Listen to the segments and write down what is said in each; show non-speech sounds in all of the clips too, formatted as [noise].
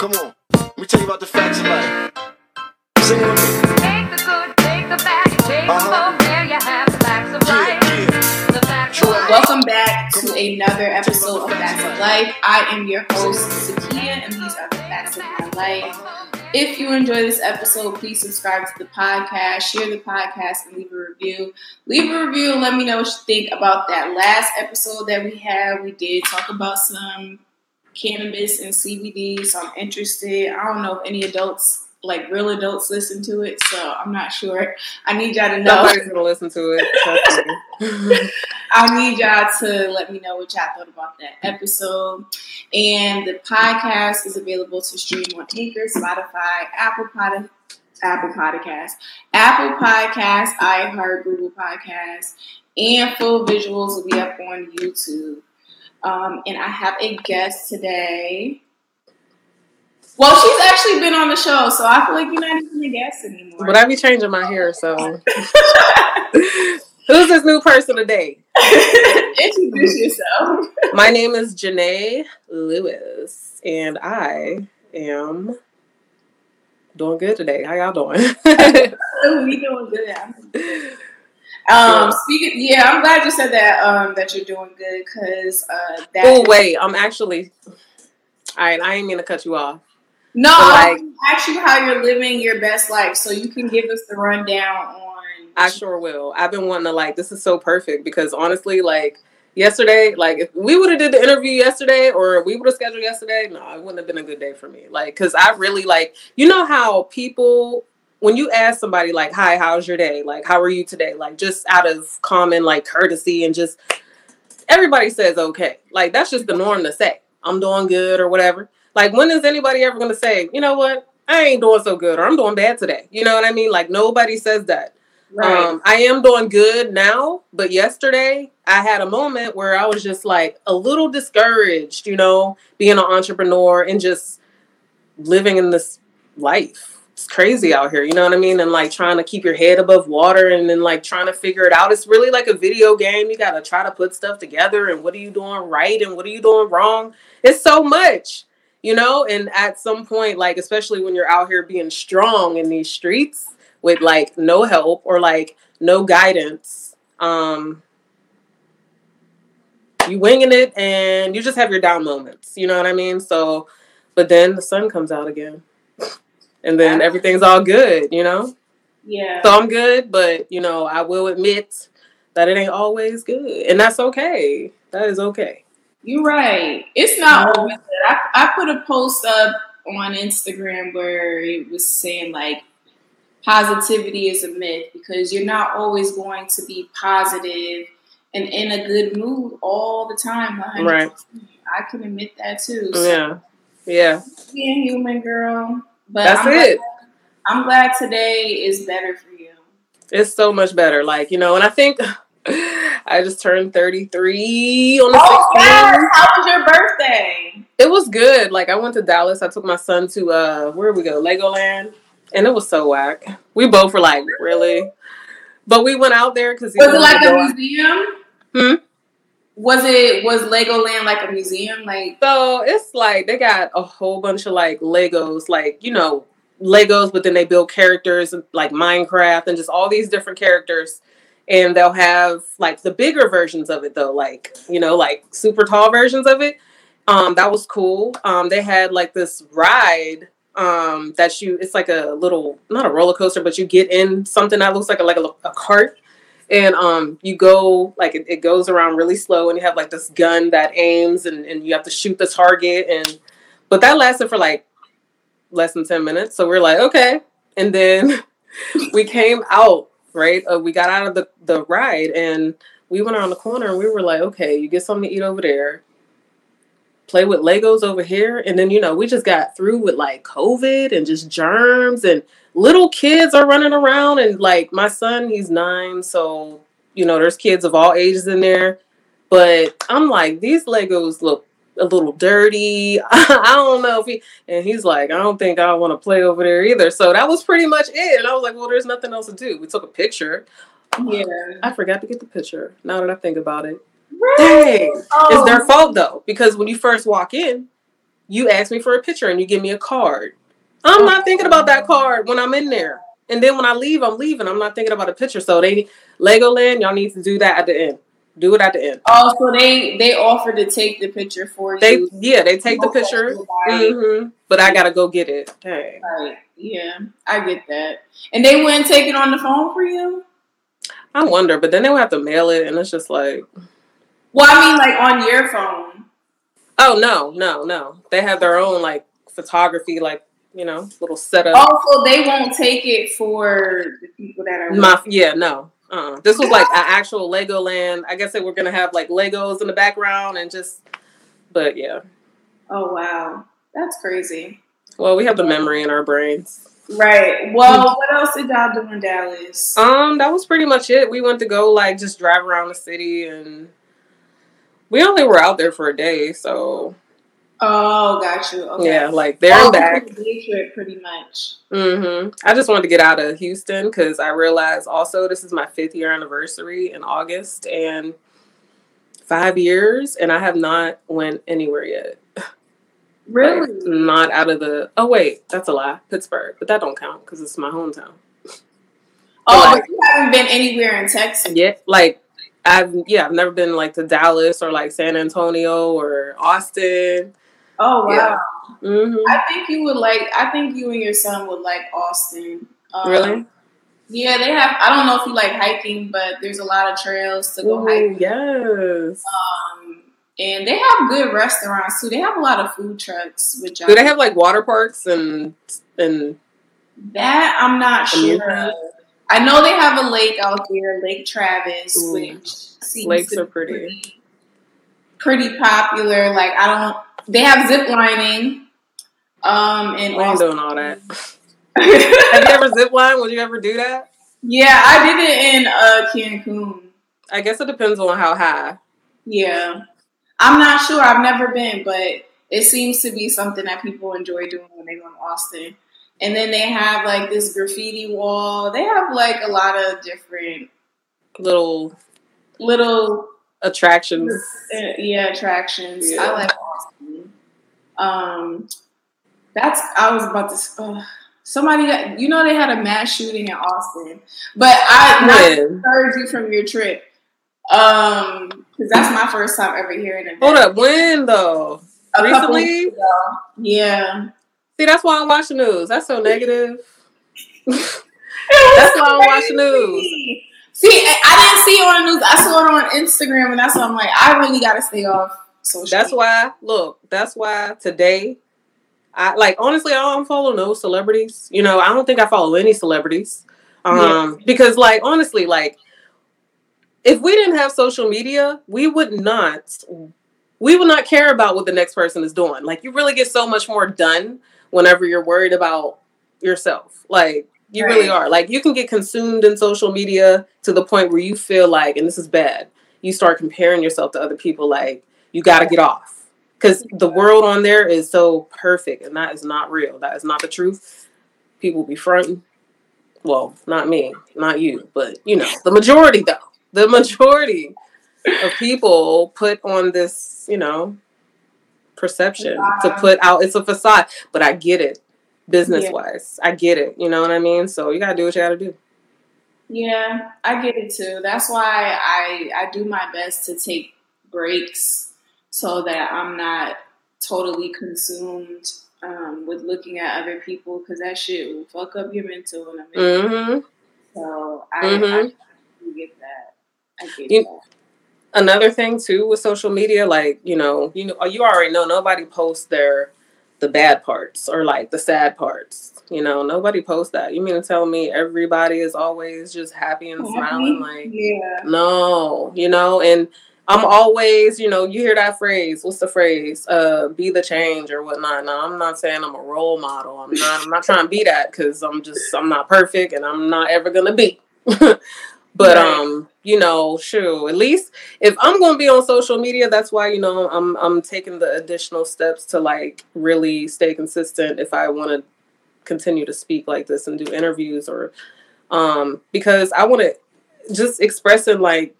Come on, let me tell you about the facts of life. Sing with me. Take the good, take the bad, take Uh-huh. both. There you have the facts of life. yeah. The facts Sure. Welcome back to another episode of Facts of Life. I am your host, Sakia, and these are the facts of my life. If you enjoy this episode, please subscribe to the podcast, share the podcast, and leave a review. Leave a review and let me know what you think about that last episode that we had. We did talk about some cannabis and CBD, so I'm interested. I don't know if any adults, like real adults, listen to it, so I'm not sure. I need y'all to know. Nobody's gonna listen to it. [laughs] I need y'all to let me know what y'all thought about that episode. And the podcast is available to stream on Anchor, Spotify, Apple Pod, Apple Podcast, Apple Podcast, iHeart, Google Podcast, and full visuals will be up on YouTube. Um, and I have a guest today. Well, she's actually been on the show, so I feel like you're not even a guest anymore. but I be changing my hair, so [laughs] who's this new person today? [laughs] Introduce yourself. My name is Janae Lewis, and I am doing good today. How y'all doing? [laughs] We doing good. Um, speaking, yeah, I'm glad you said that. Um, that you're doing good because uh, that. oh wait, I'm actually. All right, I ain't mean to cut you off. no, I like- like, ask you how you're living your best life, so you can give us the rundown on. I sure will. I've been wanting to like. This is so perfect because honestly, like yesterday, like if we would have did the interview yesterday or we would have scheduled yesterday, no, it wouldn't have been a good day for me. Like, cause I really like. You know how people when you ask somebody like, "Hi, how's your day? Like, how are you today?" Like, just out of common like courtesy and just everybody says okay. Like that's just the norm to say. I'm doing good or whatever. Like, when is anybody ever gonna say, you know what? I ain't doing so good or I'm doing bad today. You know what I mean? Like nobody says that. right. Um, I am doing good now, but yesterday I had a moment where I was just like a little discouraged, you know, being an entrepreneur and just living in this life. It's crazy out here, you know what I mean? And like trying to keep your head above water and then like trying to figure it out. It's really like a video game. You got to try to put stuff together and what are you doing right and what are you doing wrong? It's so much, you know? And at some point, like, especially when you're out here being strong in these streets, with like no help or like no guidance um you winging it and you just have your down moments you know what i mean so but then the sun comes out again and then everything's all good you know yeah. so i'm good but you know i will admit that it ain't always good and that's okay that is okay You're right. It's not No. always good. I, I put a post up on Instagram where it was saying like positivity is a myth because you're not always going to be positive and in a good mood all the time. 100%. Right. I can admit that too. So yeah yeah being human, girl. But that's I'm it Glad, I'm glad today is better for you. It's so much better. Like, you know, and I think [laughs] I just turned 33 on the Oh 16th. yes! How was your birthday? It was good. Like I went to Dallas. I took my son to uh where we go? Legoland. And it was so whack. We both were like, really? But we went out there because it Was it like a museum? Hmm? Was it was Legoland like a museum? Like So it's like they got a whole bunch of like Legos, like, you know, Legos, but then they build characters like Minecraft and just all these different characters. And they'll have like the bigger versions of it though, like, you know, like super tall versions of it. Um, that was cool. Um, they had like this ride um that you it's like a little not a roller coaster, but you get in something that looks like a like a, a cart and um you go like it, it goes around really slow and you have like this gun that aims and, and you have to shoot the target and but that lasted for like less than 10 minutes. So we're like okay. And then [laughs] we came out right? Uh, we got out of the, the ride and we went around the corner and we were like okay you get something to eat over there play with legos over here. And then you know we just got through with like covid and just germs and little kids are running around. And like my son he's nine. So you know there's kids of all ages in there. But i'm like these legos look a little dirty. [laughs] I don't know if he and he's like i don't think i want to play over there either. So that was pretty much it. And i was like well there's nothing else to do. We took a picture. Yeah. i forgot to get the picture now that i think about it? Dang Oh, it's their fault though because when you first walk in you ask me for a picture and you give me a card. I'm not thinking about that card when I'm in there. And then when I leave, I'm leaving. I'm not thinking about a picture. So they Legoland, y'all need to do that at the end. Do it at the end. Oh, so they they offer to take the picture for They you. yeah, they take the picture. right. hmm But I gotta go get it. Dang. Right. Yeah, I get that. And they wouldn't take it on the phone for you. I wonder, but then they would have to mail it, and it's just like, Well, I mean, like on your phone. oh no, no, no. They have their own like photography, like you know, little setup. Also, they won't take it for the people that are. My yeah, no. Uh, this was like an actual Legoland. I guess they were gonna have like Legos in the background and just, but yeah. oh wow, that's crazy. Well, we have the memory in our brains. Right. Well, what else did y'all do in Dallas? Um, that was pretty much it. We went to go like just drive around the city, and we only were out there for a day, so oh, got you. Okay. yeah, like there Oh, back. Day trip, pretty much. hmm I just wanted to get out of Houston because I realized also this is my fifth year anniversary in August, and five years, and I have not went anywhere yet. [laughs] Really? Like, not out of the. Oh wait, that's a lie. Pittsburgh, but that don't count because it's my hometown. [laughs] oh, like- you haven't been anywhere in Texas. Yeah, like I've yeah, I've never been like to Dallas or like San Antonio or Austin. Oh wow. Yeah. hmm I think you would like. I think you and your son would like Austin. Um, Really? Yeah, they have. I don't know if you like hiking, but there's a lot of trails to go Ooh, hiking. yes. Um, and they have good restaurants too. They have a lot of food trucks, which Do they have like water parks and and that I'm not sure. I know they have a lake out there, Lake Travis, Ooh. which seems Lakes are pretty. pretty, popular. Like I don't. They have zip lining. Um, and I ain't also, doing all that. [laughs] Have you ever zip line? Would you ever do that? yeah, I did it in uh Cancun. I guess it depends on how high. Yeah. I'm not sure. I've never been, but it seems to be something that people enjoy doing when they go to Austin. And then they have like this graffiti wall. They have like a lot of different Little little attractions. uh, yeah attractions. Yeah. I like Austin. Um, that's I was about to. Uh, somebody got you know they had a mass shooting in Austin, but I not heard you from your trip. Um, because that's my first time ever hearing it. Hold up, when though? A Recently? Yeah. See, that's why I watch the news. That's so negative. That's [laughs] why I don't watch the news. See, I didn't see it on the news. I saw it on Instagram, and that's why I'm like, I really got to stay off social. That's why. Look, that's why today, I like honestly, I don't follow no celebrities. You know, I don't think I follow any celebrities. Um, because like honestly, like if we didn't have social media, we would not. We would not care about what the next person is doing. Like you really get so much more done whenever you're worried about yourself. Like you really are. Like you can get consumed in social media to the point where you feel like, and this is bad, you start comparing yourself to other people. Like you got to get off because the world on there is so perfect, and that is not real. That is not the truth. People be fronting. Well, not me, not you, but you know the majority though. The majority of people put on this, you know, perception to put out. It's a facade, but I get it, business wise. I get it. You know what I mean? So you gotta do what you gotta do. Yeah, I get it too. That's why I I do my best to take breaks so that I'm not totally consumed um, with looking at other people because that shit will fuck up your mental in a minute. hmm So I, Mhm. I do get that. I get You- that. Another thing too with social media like you know you know you already know nobody posts their the bad parts or like the sad parts you know nobody posts that. You mean to tell me everybody is always just happy and smiling like yeah. no you know and i'm always you know you hear that phrase what's the phrase? Uh be the change or whatnot. Now i'm not saying i'm a role model. I'm not i'm not trying to be that because i'm just i'm not perfect and i'm not ever gonna be [laughs] but Right. um you know sure at least if i'm gonna be on social media that's why you know i'm i'm taking the additional steps to like really stay consistent if i want to continue to speak like this and do interviews or um because i want to just expressing like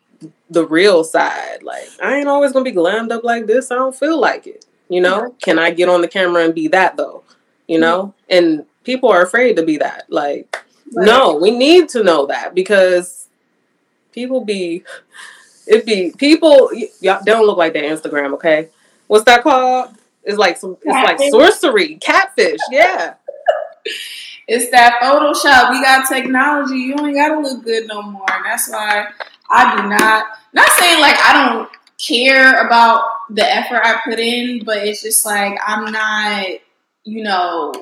the real side like i ain't always gonna be glammed up like this i don't feel like it You know, can I get on the camera and be that though? You know, and people are afraid to be that. Like, Right. no, we need to know that because people be it be people y'all don't look like their Instagram, okay? What's that called? It's like some it's like sorcery, catfish, yeah. [laughs] It's that Photoshop. We got technology. You ain't gotta look good no more. And that's why I do not. Not saying like I don't care about the effort I put in, but it's just like I'm not, you know,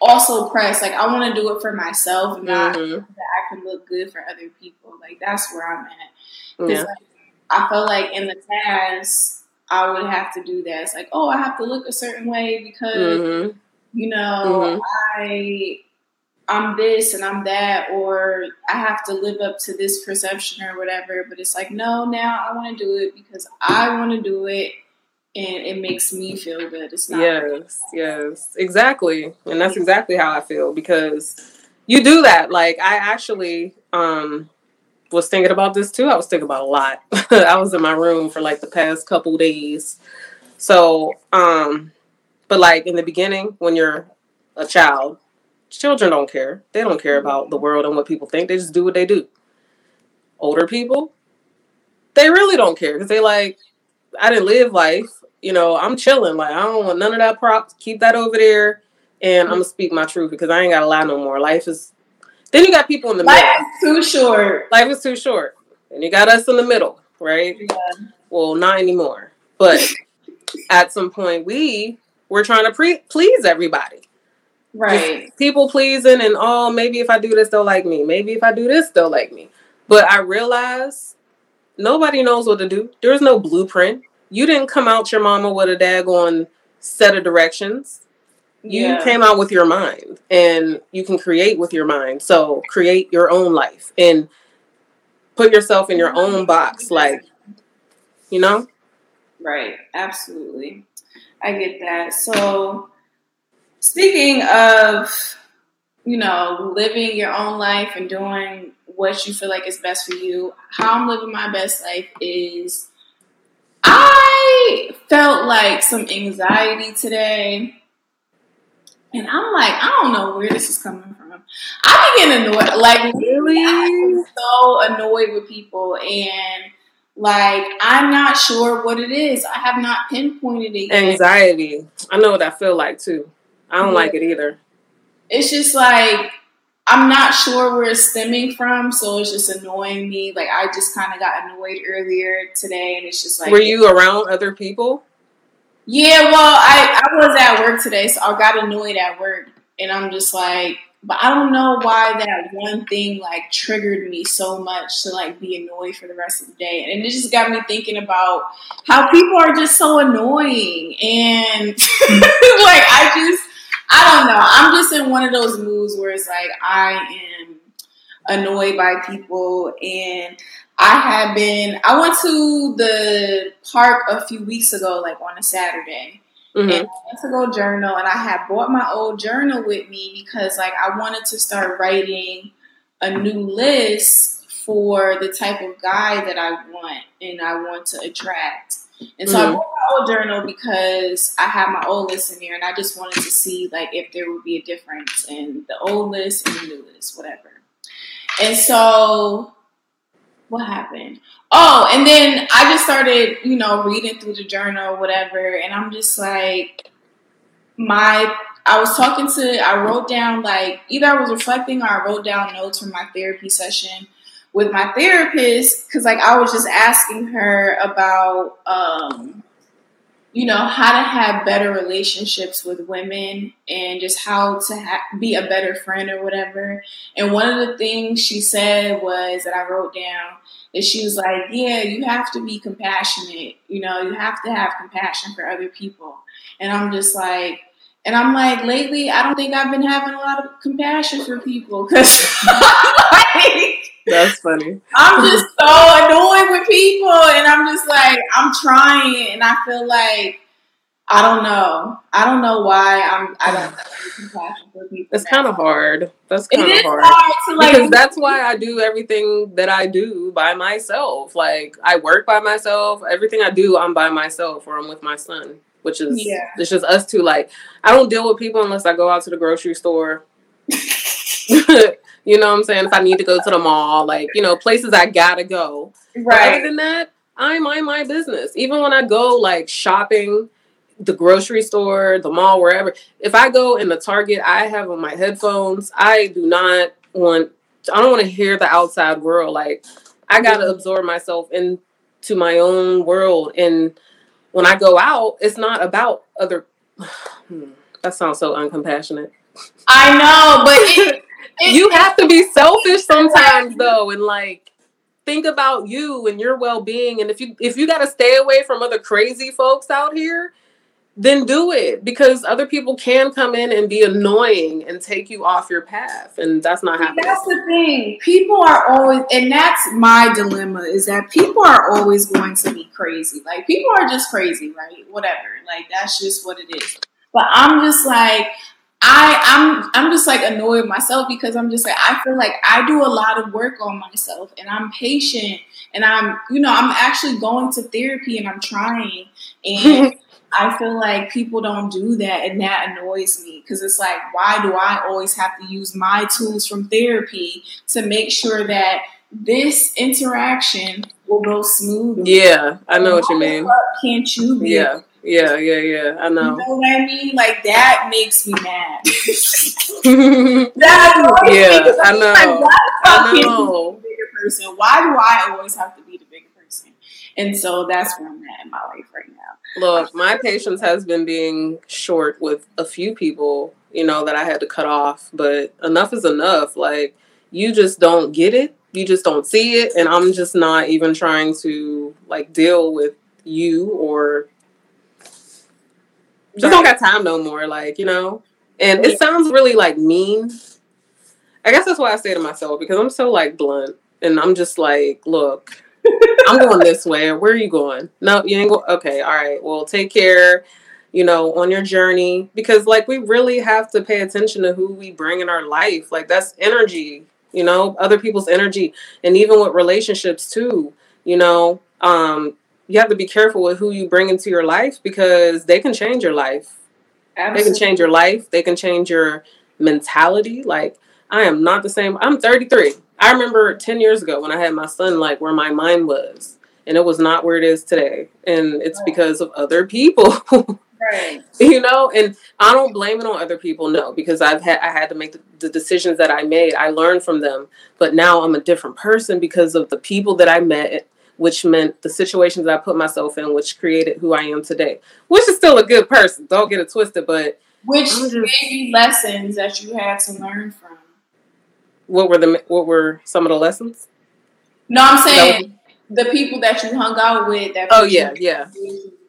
also pressed. Like I want to do it for myself, not Mhm. that I can look good for other people. Like that's where I'm at. Yeah. like, I felt like in the past I would have to do that. It's like, oh, I have to look a certain way because Mhm. you know, Mhm. I I'm this and I'm that, or I have to live up to this perception or whatever. But it's like, no, now I want to do it because I want to do it, and it makes me feel good. It's not. Yes, yes, exactly. And that's exactly how I feel because you do that. Like I actually um was thinking about this too. I was thinking about a lot. [laughs] I was in my room for like the past couple days. So, um but like in the beginning when you're a child, children don't care. They don't care about the world and what people think. They just do what they do. Older people, they really don't care because they like I didn't live life. You know, I'm chilling. Like I don't want none of that props. Keep that over there, and I'm gonna speak my truth because I ain't gotta lie no more. Life is. Then you got people in the Life middle. Life is too short. Life is too short, and you got us in the middle, right? Yeah. Well, not anymore. But [laughs] at some point, we we're trying to pre- please everybody. Right. People pleasing, and oh, maybe if I do this, they'll like me. Maybe if I do this, they'll like me. But I realize nobody knows what to do. There's no blueprint. You didn't come out your mama with a daggone set of directions. You Yeah. came out with your mind, and you can create with your mind. So create your own life and put yourself in your own box. Like, you know, Right, absolutely. I get that. So, speaking of, you know, living your own life and doing what you feel like is best for you, how I'm living my best life is I felt like some anxiety today. And I'm like, I don't know where this is coming from. I be getting annoyed. Like, Really? I'm so annoyed with people. And, like, I'm not sure what it is. I have not pinpointed it yet. anxiety. I know what I feel like too. I don't like it either. It's just like, I'm not sure where it's stemming from. So it's just annoying me. Like, I just kind of got annoyed earlier today. And it's just like, Were you around other people? Yeah, well, I, I was at work today, so I got annoyed at work, and I'm just like, but I don't know why that one thing like triggered me so much to like be annoyed for the rest of the day, and it just got me thinking about how people are just so annoying, and [laughs] like I just, I don't know, I'm just in one of those moods where it's like I am annoyed by people. And I have been I went to the park a few weeks ago, like on a Saturday. Mhm. And I went to go journal and I had brought my old journal with me because like I wanted to start writing a new list for the type of guy that I want and I want to attract. And so I Mhm. brought my old journal because I have my old list in there and I just wanted to see like if there would be a difference in the old list and the new list, whatever. And so what happened? Oh, and then I just started, you know, reading through the journal, whatever, and I'm just like, my, I was talking to, I wrote down like, either I was reflecting or I wrote down notes from my therapy session with my therapist, because like I was just asking her about, um, you know, how to have better relationships with women and just how to ha- be a better friend or whatever. And one of the things she said was that I wrote down that she was like, Yeah, you have to be compassionate. You know, you have to have compassion for other people. And I'm just like, and I'm like, lately, I don't think I've been having a lot of compassion for people because [laughs] like, That's funny. I'm just so annoyed with people, and I'm just like, I'm trying, and I feel like I don't know. I don't know why I'm. I don't compassion for people. It's kind of hard. That's kind of hard. hard to like. because that's why I do everything that I do by myself. Like I work by myself. Everything I do, I'm by myself, or I'm with my son. which is Yeah. it's just us two. Like I don't deal with people unless I go out to the grocery store. [laughs] [laughs] you know what I'm saying? If I need to go to the mall, like you know, places I gotta go. But other than that, I mind my business. Even when I go like shopping, the grocery store, the mall, wherever. If I go in the Target, I have on my headphones. I do not want. I don't want to hear the outside world. Like I gotta absorb myself into my own world. And when I go out, it's not about other. [sighs] Hmm, that sounds so uncompassionate. I know, but it, you have to be [laughs] selfish sometimes though and like think about you and your well-being and if you if you got to stay away from other crazy folks out here then do it because other people can come in and be annoying and take you off your path and that's not happening That's the thing. People are always, and that's my dilemma is that people are always going to be crazy. Like, people are just crazy, right? Whatever. Like, that's just what it is. But I'm just like, I, I'm, I'm just like annoyed myself because I'm just like, I feel like I do a lot of work on myself and I'm patient and I'm, you know, I'm actually going to therapy and I'm trying. And [laughs] I feel like people don't do that, and that annoys me because it's like, why do I always have to use my tools from therapy to make sure that this interaction will go smooth. yeah i know what you mean Can't you be? yeah yeah yeah yeah i know. You know know what I mean? Like that makes me mad. [laughs] That annoys me I just like, know. why I know. the bigger person? Why do I always have to be the bigger person? And so that's where I'm at in my life right now. Look, my patience has been being short with a few people, you know, that I had to cut off, but enough is enough. Like, you just don't get it. You just don't see it. And I'm just not even trying to, like, deal with you or just don't got time no more. Like, you know? And it sounds really, like, mean. I guess that's why I say to myself because I'm so, like, blunt. And I'm just like, look, I'm [laughs] going this way. Where are you going? No, you ain't going. Okay, all right. Well, take care. You know, on your journey because like we really have to pay attention to who we bring in our life. Like that's energy. You know, other people's energy, and even with relationships too. You know, um, you have to be careful with who you bring into your life because they can change your life. They can change your life. They can change your mentality. Like I am not the same. I'm 33. I remember 10 years ago when I had my son, like where my mind was, and it was not where it is today. And it's because of other people, [laughs] Right. you know. And I don't blame it on other people, no, because I've had I had to make the, the decisions that I made. I learned from them, but now I'm a different person because of the people that I met. Which meant the situations I put myself in, which created who I am today. Which is still a good person. Don't get it twisted, but Which just- gave you lessons that you had to learn from. what were the what were some of the lessons? No, I'm saying the people that you hung out with that Oh yeah, yeah,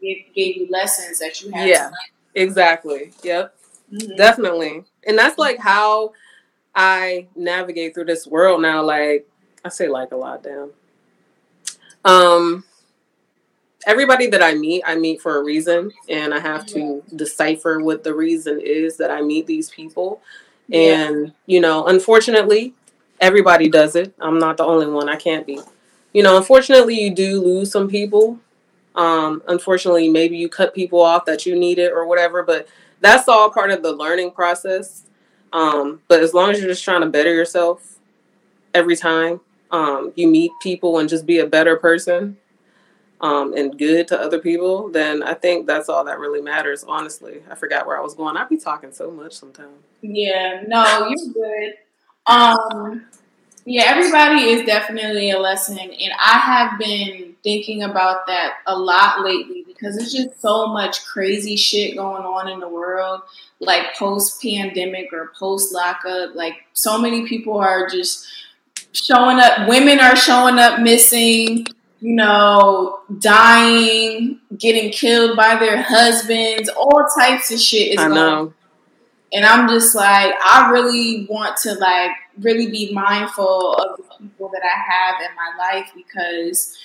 gave, gave you lessons that you had Yeah. to exactly. Yep. Mhm. Definitely. And that's like how I navigate through this world now. Like I say like a lot, damn. Um everybody that I meet, I meet for a reason and I have to decipher what the reason is that I meet these people. Yeah. And, you know, unfortunately, everybody does it. I'm not the only one. I can't be. You know, unfortunately you do lose some people. Um, unfortunately, maybe you cut people off that you needed or whatever, but that's all part of the learning process. Um, but as long as you're just trying to better yourself every time um, you meet people and just be a better person um, and good to other people, then I think that's all that really matters. Honestly, I forgot where I was going. I be talking so much sometimes. Yeah, no, you're good. Um, yeah, everybody is definitely a lesson, and I have been thinking about that a lot lately because there's just so much crazy shit going on in the world, like post pandemic or post lockup. Like, so many people are just showing up. Women are showing up missing. You know, dying, getting killed by their husbands, all types of shit is I going know. and I'm just like, I really want to like really be mindful of the people that I have in my life because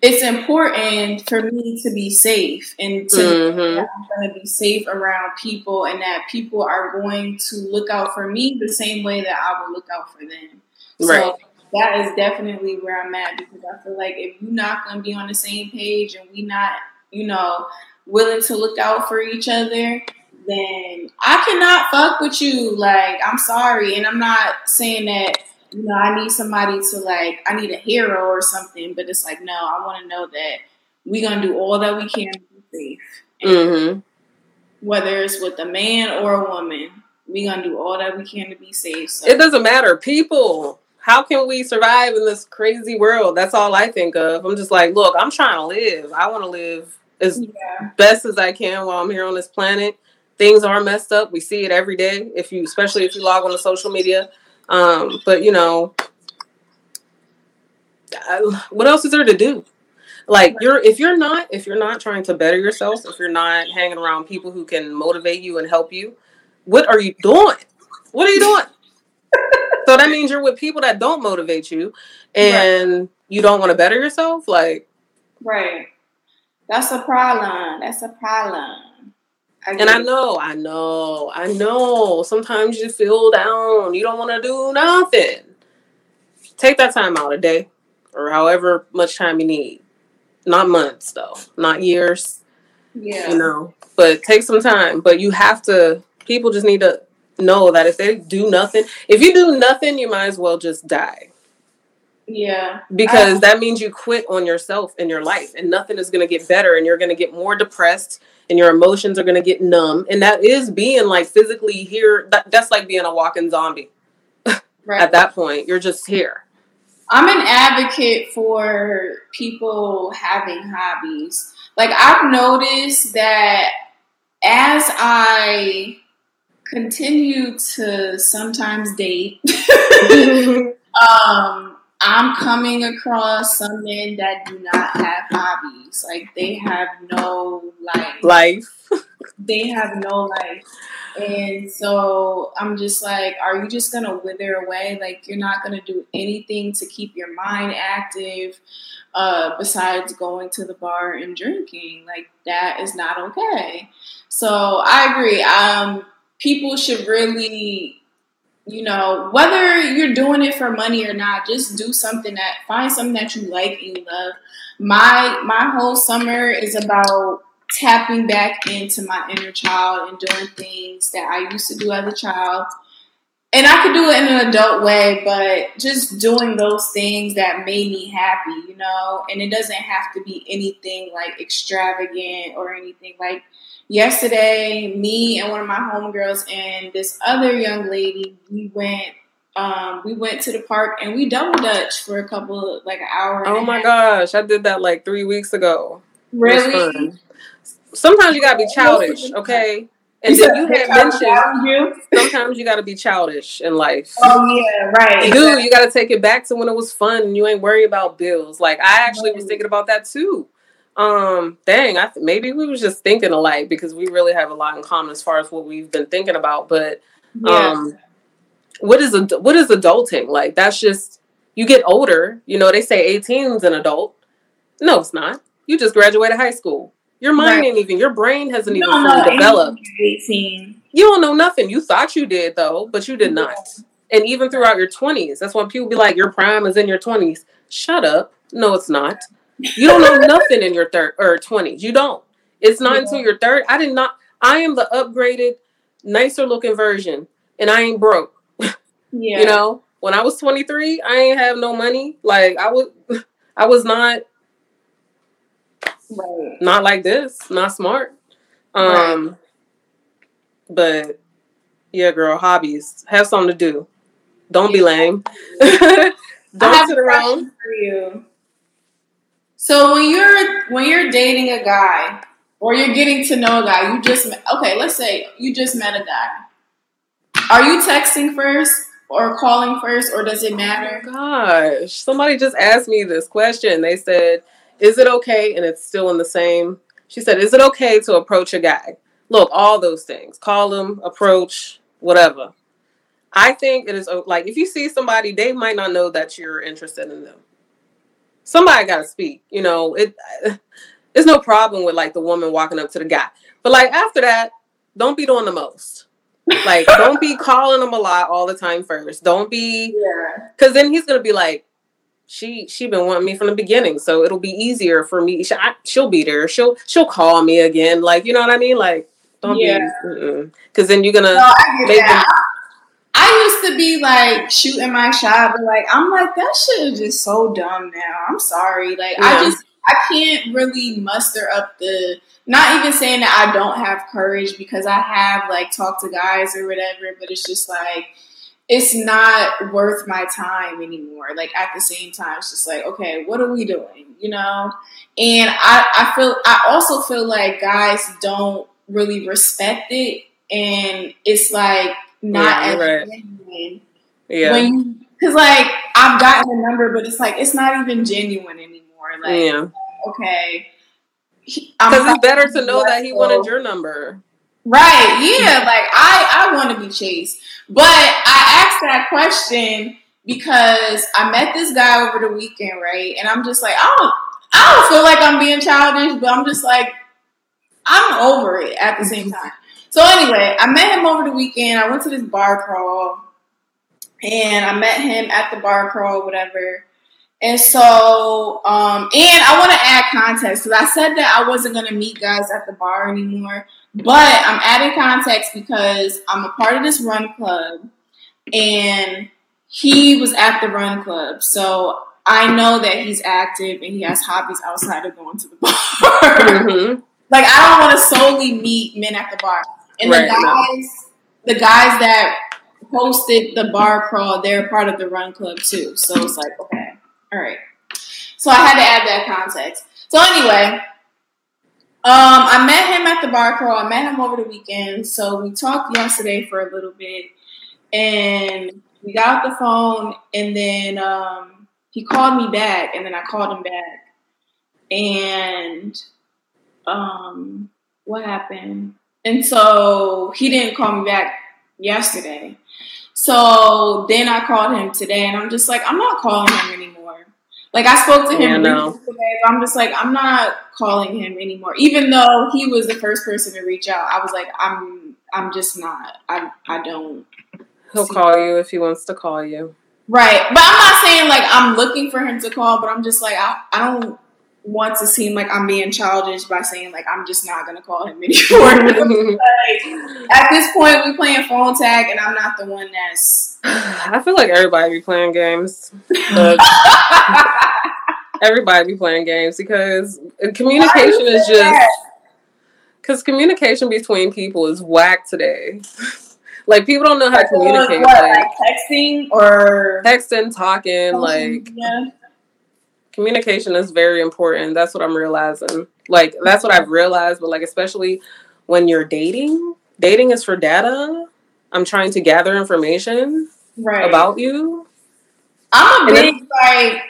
it's important for me to be safe and to Mhm. I'm going to be safe around people and that people are going to look out for me the same way that I will look out for them. Right. So that is definitely where I'm at because I feel like if you're not going to be on the same page and we not, you know, willing to look out for each other, then I cannot fuck with you. Like, I'm sorry. And I'm not saying that, you know, I need somebody to like, I need a hero or something, but it's like, no, I want to know that we're going to do all that we can to be safe. Mm-hmm. whether it's with a man or a woman, we're going to do all that we can to be safe. So, It doesn't matter. People, how can we survive in this crazy world? That's all I think of. I'm just like, look, I'm trying to live. I want to live as yeah. best as I can while I'm here on this planet. Things are messed up. We see it every day. If you, especially if you log on to social media. Um, but you know, I- what else is there to do? Like you're, if you're not, if you're not trying to better yourself, if you're not hanging around people who can motivate you and help you, what are you doing? What are you doing? [laughs] [laughs] so that means you're with people that don't motivate you, and you don't want to better yourself. Like, Right. That's a problem. That's a problem. I And I know, I know, I know. Sometimes you feel down. You don't want to do nothing. Take that time out a day or however much time you need. Not months, though, not years, yeah. you know, but take some time. But you have to, people just need to know that if they do nothing, if you do nothing, you might as well just die Yeah. because that means you quit on yourself and your life and nothing is going to get better and you're going to get more depressed and your emotions are going to get numb and that is being like physically here that, that's like being a walking zombie [laughs] Right. at that point you're just here I'm an advocate for people having hobbies. Like I've noticed that as I continue to sometimes date, [laughs] [laughs] um, I'm coming across some men that do not have hobbies. Like they have no life. life [laughs] they have no life. And so I'm just like, are you just gonna wither away? Like you're not gonna do anything to keep your mind active, uh, besides going to the bar and drinking. Like that is not okay. So I agree. Um, people should really, you know, whether you're doing it for money or not, just do something that find something that you like and you love. My my whole summer is about tapping back into my inner child and doing things that I used to do as a child. And I could do it in an adult way, but just doing those things that made me happy, you know? And it doesn't have to be anything like extravagant or anything. Like yesterday, me and one of my homegirls and this other young lady, we went um, we went to the park and we double dutch for a couple of, like an hour. oh my gosh i did that like three weeks ago Really? sometimes you gotta be childish okay and You then you had mentioned you? sometimes you gotta be childish in life Oh yeah, right. Dude, you got to take it back to when it was fun and you ain't worry about bills. Like I actually was thinking about that too. Um, dang, I th- maybe we was just thinking alike because we really have a lot in common as far as what we've been thinking about. But Yeah. um, what is ad- what is adulting? Like that's just you get older. You know, they say 18 is an adult. No, it's not. You just graduated high school. Your mind Right. ain't even. Your brain hasn't You even fully developed. Eighteen. You don't know nothing. You thought you did though, but you did not. And even throughout your twenties, that's why people be like, "Your prime is in your 20s. Shut up. No, it's not. You don't know nothing in your third or twenties. You don't. It's not Yeah. until your third. I did not. I am the upgraded, nicer looking version, and I ain't broke. [laughs] Yeah. You know, when I was 23, I ain't have no money. Like I was, [laughs] I was not Right. not like this, not smart. Um, but yeah, girl, hobbies have something to do. Don't be lame. [laughs] Don't have sit around. for you. So when you're when you're dating a guy or you're getting to know a guy, you just okay. Let's say you just met a guy. Are you texting first or calling first, or does it matter? Oh gosh, somebody just asked me this question. They said, "Is it okay?" And it's still in the same. She said, "Is it okay to approach a guy?" Look, all those things. Call him, approach, whatever. I think it is like if you see somebody, they might not know that you're interested in them. Somebody got to speak. You know, it. [sighs] It's no problem with like the woman walking up to the guy, but like after that, don't be doing the most. Like, don't be [laughs] calling him a lot all the time first. Don't be Yeah. because then he's gonna be like, she she been wanting me from the beginning, so it'll be easier for me. She, she'll be there. She'll she'll call me again. Like you know what I mean? Like don't Yeah. be because then you're gonna No, make that. I used to be like shooting my shot, but like I'm like that shit is just so dumb now. I'm sorry. Like Yeah. I just I can't really muster up the not even saying that I don't have courage because I have like talked to guys or whatever, but it's just like it's not worth my time anymore. Like at the same time, it's just like, okay, what are we doing? You know? And I, I feel I also feel like guys don't really respect it and it's like not Yeah, right. genuine yeah when because like I've gotten a number, but it's like it's not even genuine anymore. Like yeah okay, because it's better to know that he wanted oh. your number. Right, yeah, like I I want to be chased. But I asked that question because I met this guy over the weekend, right? And I'm just like, I don't I don't feel like I'm being childish, but I'm just like I'm over it at the same time. So anyway, I met him over the weekend. I went to this bar crawl and I met him at the bar crawl, whatever. And so, um, and I want to add context because I said that I wasn't going to meet guys at the bar anymore. But I'm adding context because I'm a part of this run club and he was at the run club. So I know that he's active and he has hobbies outside of going to the [laughs] bar. Mhm. like I don't want to solely meet men at the bar. And Right, the no. guys the guys that hosted the bar crawl, they're part of the run club too. So it's like, okay, all right. So I had to add that context. So anyway, um, I met him at the bar crawl. I met him over the weekend. So we talked yesterday for a little bit, and we got off the phone, and then um, he called me back, and then I called him back, and um, what happened? And so he didn't call me back yesterday. So then I called him today, and I'm just like, I'm not calling him anymore. Like I spoke to him Yeah, no. today, but I'm just like, I'm not calling him anymore. Even though he was the first person to reach out, I was like, I'm, I'm just not. I, I don't. He'll call you if he wants to call you. Right, but I'm not saying like I'm looking for him to call, but I'm just like I, I don't want to seem like I'm being childish by saying like I'm just not gonna call him [laughs] anymore. [laughs] like, at this point, we playing phone tag, and I'm not the one that's. I feel like everybody be playing games. [laughs] Everybody be playing games because communication is just because communication between people is whack today. like people don't know how to communicate. What, Like like texting or texting, talking, like yeah. Communication is very important. That's what I'm realizing. Like that's what I've realized, but like especially when you're dating, dating is for data. I'm trying to gather information right about you. I'm a big like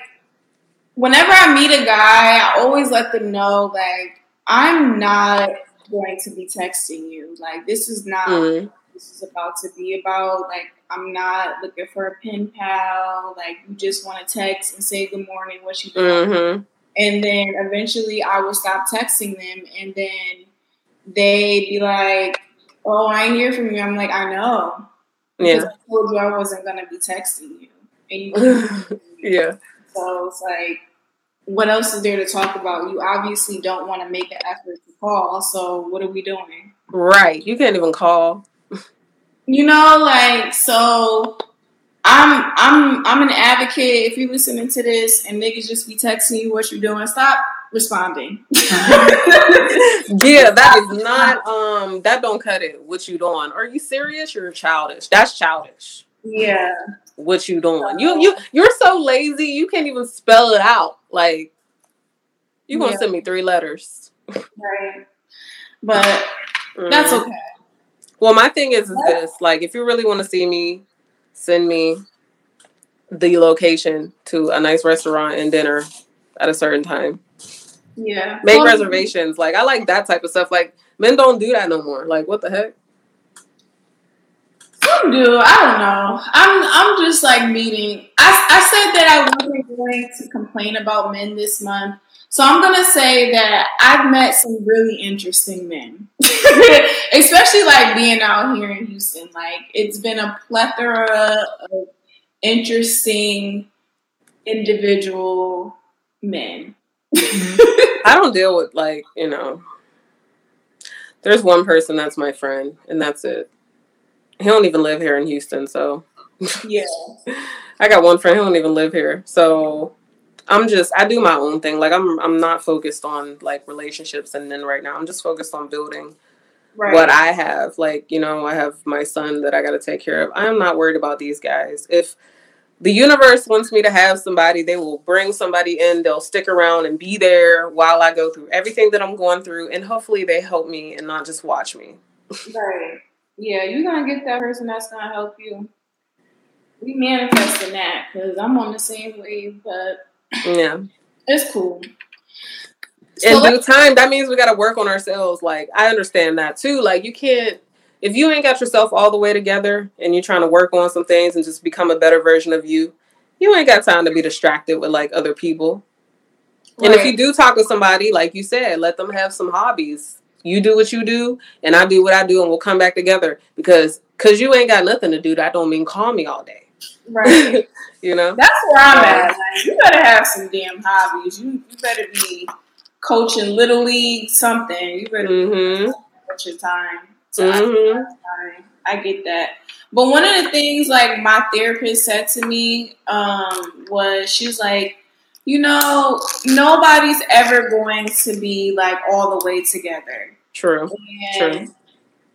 whenever I meet a guy, I always let them know like I'm not going to be texting you. Like this is not Mm. what this is about to be about. Like I'm not looking for a pen pal. Like you just want to text and say good morning, what you doing? Mm-hmm. And then eventually I will stop texting them and then they'd be like, Oh, I ain't hear from you. I'm like, I know. Because Yeah. I told you I wasn't gonna be texting you. And you [laughs] [laughs] yeah. so it's like, what else is there to talk about? You obviously don't want to make an effort to call. So what are we doing? Right. You can't even call. You know, like so. I'm I'm I'm an advocate. If you're listening to this and niggas just be texting you what you're doing, stop responding. [laughs] Yeah, that is not um that don't cut it. What you doing? Are you serious? You're childish. That's childish. yeah. What you doing? You you you're so lazy you can't even spell it out. Like you gonna Yeah. send me three letters. Right. But that's Mm. okay. Well, my thing is, is this: like, if you really want to see me, send me the location to a nice restaurant and dinner at a certain time. Yeah. Make Well, reservations. Like, I like that type of stuff. Like, men don't do that no more. Like, what the heck? Some do. I don't know. I'm I'm just like meeting. I I said that I wasn't going to complain about men this month. So I'm gonna say that I've met some really interesting men. [laughs] Especially like being out here in Houston. Like it's been a plethora of interesting individual men. [laughs] I don't deal with like, you know, there's one person that's my friend and that's it. He don't even live here in Houston, so yeah. [laughs] I got one friend who don't even live here. So I'm just I do my own thing. Like I'm I'm not focused on like relationships and then right now. I'm just focused on building Right. what I have. Like, you know, I have my son that I got to take care of. I'm not worried about these guys. If the universe wants me to have somebody, they will bring somebody in, they'll stick around and be there while I go through everything that I'm going through. And hopefully they help me and not just watch me. Right. Yeah, you're gonna get that person that's gonna help you. We manifesting that because I'm on the same wave, but Yeah. it's cool. In So due time, that means we got to work on ourselves. Like, I understand that too. Like, you can't, if you ain't got yourself all the way together and you're trying to work on some things and just become a better version of you, you ain't got time to be distracted with like other people. And if you do talk to somebody, like you said, let them have some hobbies. You do what you do, and I do what I do, and we'll come back together. Because because you ain't got nothing to do, that don't mean call me all day. Right. [laughs] you know? That's where I'm at. Like, you better have some damn hobbies. You you better be coaching little league something. You better Mm-hmm. put your time. Mhm. time. I get that. But one of the things like my therapist said to me um, was she was like, you know, nobody's ever going to be like all the way together. True. And True.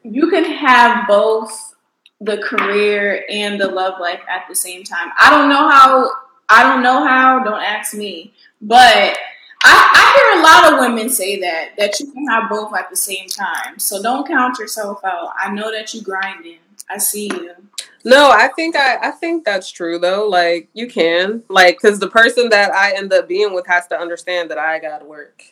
you can have both the career and the love life at the same time. I don't know how. I don't know how. Don't ask me. But I, I hear a lot of women say that that you can have both at the same time. So don't count yourself out. I know that you grinding. I see you. No, I think I, I think that's true though. Like you can like because the person that I end up being with has to understand that I got to work.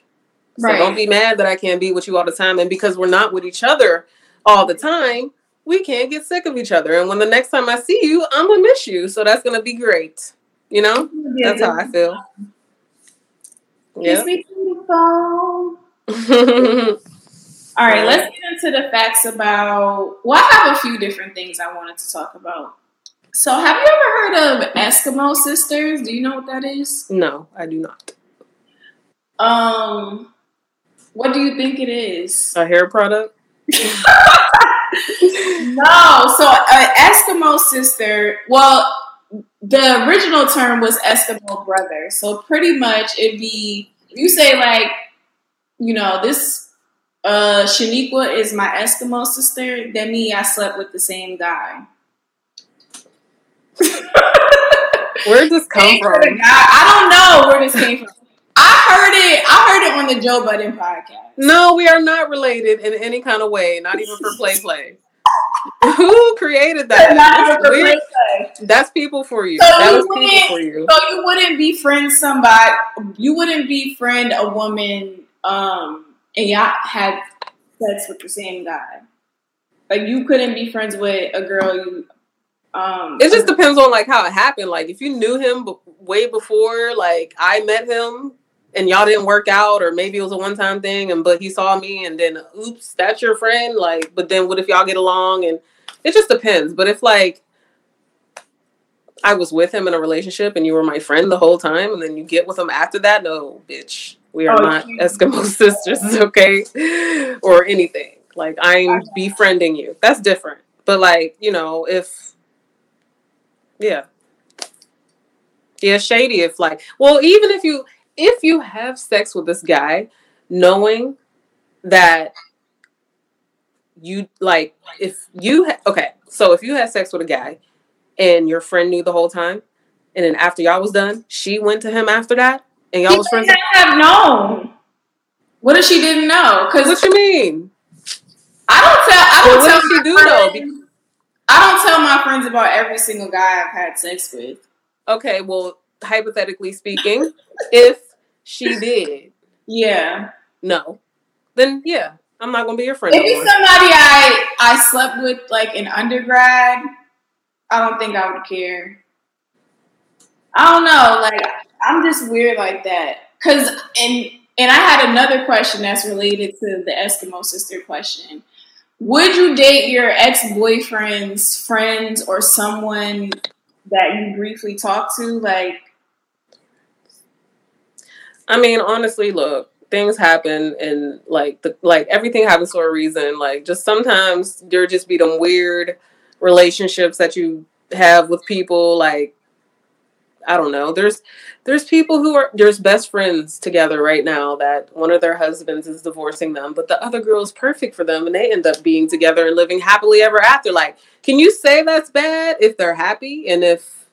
So Right. don't be mad that I can't be with you all the time. And because we're not with each other all the time, we can't get sick of each other. And when the next time I see you, I'm gonna miss you. So that's gonna be great. You know, that's how I feel. Yeah. me through the phone. [laughs] All right, let's get into the facts about. Well, I have a few different things I wanted to talk about. So, have you ever heard of Eskimo sisters? Do you know what that is? no, I do not. Um, what do you think it is? A hair product. [laughs] No, so an Eskimo sister. Well, the original term was Eskimo brother. So pretty much it'd be you say like, you know, this uh Shaniqua is my Eskimo sister, then me I slept with the same guy. [laughs] Where'd this come from? from guy- I don't know where this came from. I heard it. I heard it on the Joe Budden podcast. No, we are not related in any kind of way, not even for play play. [laughs] Who created that? That's for weird. play. That's people for you. So that you is people for you. So you wouldn't befriend somebody. You wouldn't befriend a woman, um, and y'all had sex with the same guy. Like you couldn't be friends with a girl you. Um, It just depends on like how it happened. Like if you knew him b- way before, like I met him and y'all didn't work out, or maybe it was a one time thing, and but he saw me and then oops, that's your friend. Like, but then what if y'all get along? And it just depends. But if like I was with him in a relationship and you were my friend the whole time, and then you get with him after that, no, bitch, we are Oh, not you- [laughs] Eskimo sisters, [laughs] okay, or anything. Like I'm befriending you. That's different. But like you know, if yeah, yeah, shady. If like, well, even if you if you have sex with this guy, knowing that you like if you ha- okay, so if you had sex with a guy and your friend knew the whole time, and then after y'all was done, she went to him after that, and y'all She was friends. have known. What if she didn't know? Because What you mean? I don't tell. I don't what tell she do, though? I don't tell my friends about every single guy I've had sex with. Okay, well, hypothetically speaking, if she did, Yeah. no, then yeah, I'm not gonna be your friend If it's somebody I I slept with like in undergrad, I don't think I would care. I don't know, like I'm just weird like that. Cause and and I had another question that's related to the Eskimo sister question. Would you date your ex boyfriend's friends or someone that you briefly talked to? Like, I mean, honestly, look, things happen and like the like everything happens for a reason. Like just sometimes there just be them weird relationships that you have with people like I don't know. There's there's people who are there's best friends together right now that one of their husbands is divorcing them, but the other girl is perfect for them and they end up being together and living happily ever after. Like, can you say that's bad if they're happy and if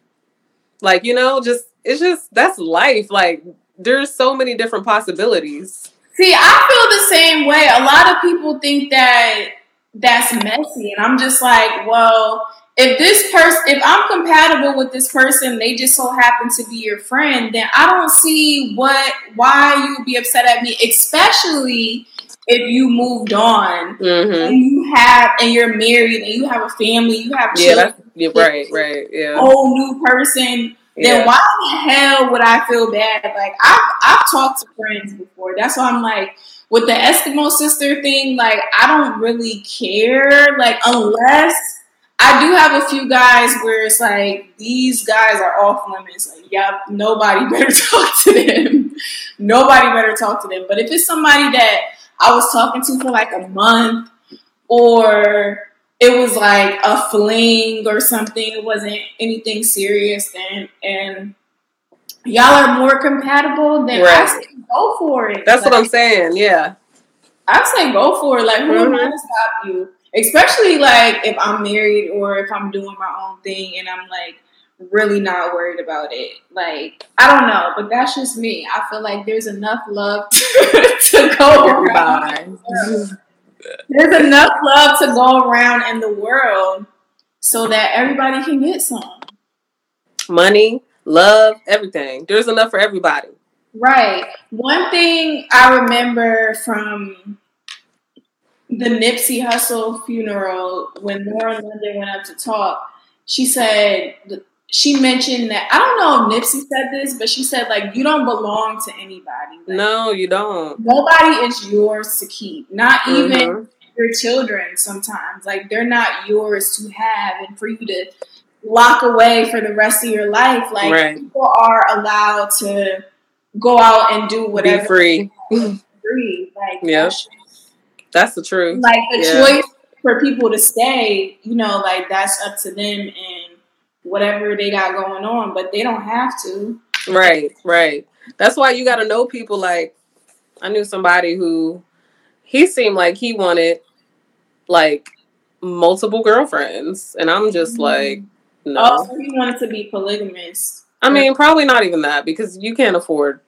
like, you know, just it's just that's life. Like there's so many different possibilities. See, I feel the same way. A lot of people think that that's messy, and I'm just like, well, if this person, if I'm compatible with this person, they just so happen to be your friend, then I don't see what why you would be upset at me, especially if you moved on Mm-hmm. and you have and you're married and you have a family, you have Yeah, children, that's yeah, right, right, yeah. whole new person. Then yeah. why the hell would I feel bad? Like I've I've talked to friends before. That's why I'm like with the Eskimo sister thing. Like I don't really care. Like unless I do have a few guys where it's like these guys are off limits. Like yep, nobody [laughs] better talk to them. nobody better talk to them. But if it's somebody that I was talking to for like a month or it was like a fling or something. It wasn't anything serious, and and y'all are more compatible. Then I Right. say go for it. That's what I'm saying. Yeah. I say go for it. Like who am I Mhm. to stop you? Especially like if I'm married or if I'm doing my own thing and I'm like really not worried about it. Like I don't know, but that's just me. I feel like there's enough love [laughs] to go around. There's enough love to go around in the world so that everybody can get some. Money, love, everything. There's enough for everybody. Right. One thing I remember from the Nipsey Hussle funeral when Lauren London went up to talk, she said she mentioned that I don't know if Nipsey said this, but she said like you don't belong to anybody. Like, No, you don't. Nobody is yours to keep. Not even Mhm. your children sometimes. Like they're not yours to have and for you to lock away for the rest of your life. Like Right. people are allowed to go out and do Be whatever free. free. Like Yeah. that's- That's the truth. like the Yeah. choice for people to stay, you know, like that's up to them and whatever they got going on, but they don't have to. Right, right. That's why you got to know people. Like, I knew somebody who he seemed like he wanted like multiple girlfriends, and I'm just Mhm. like, no. Also, he wanted to be polygamous. I mean, probably not even that because you can't afford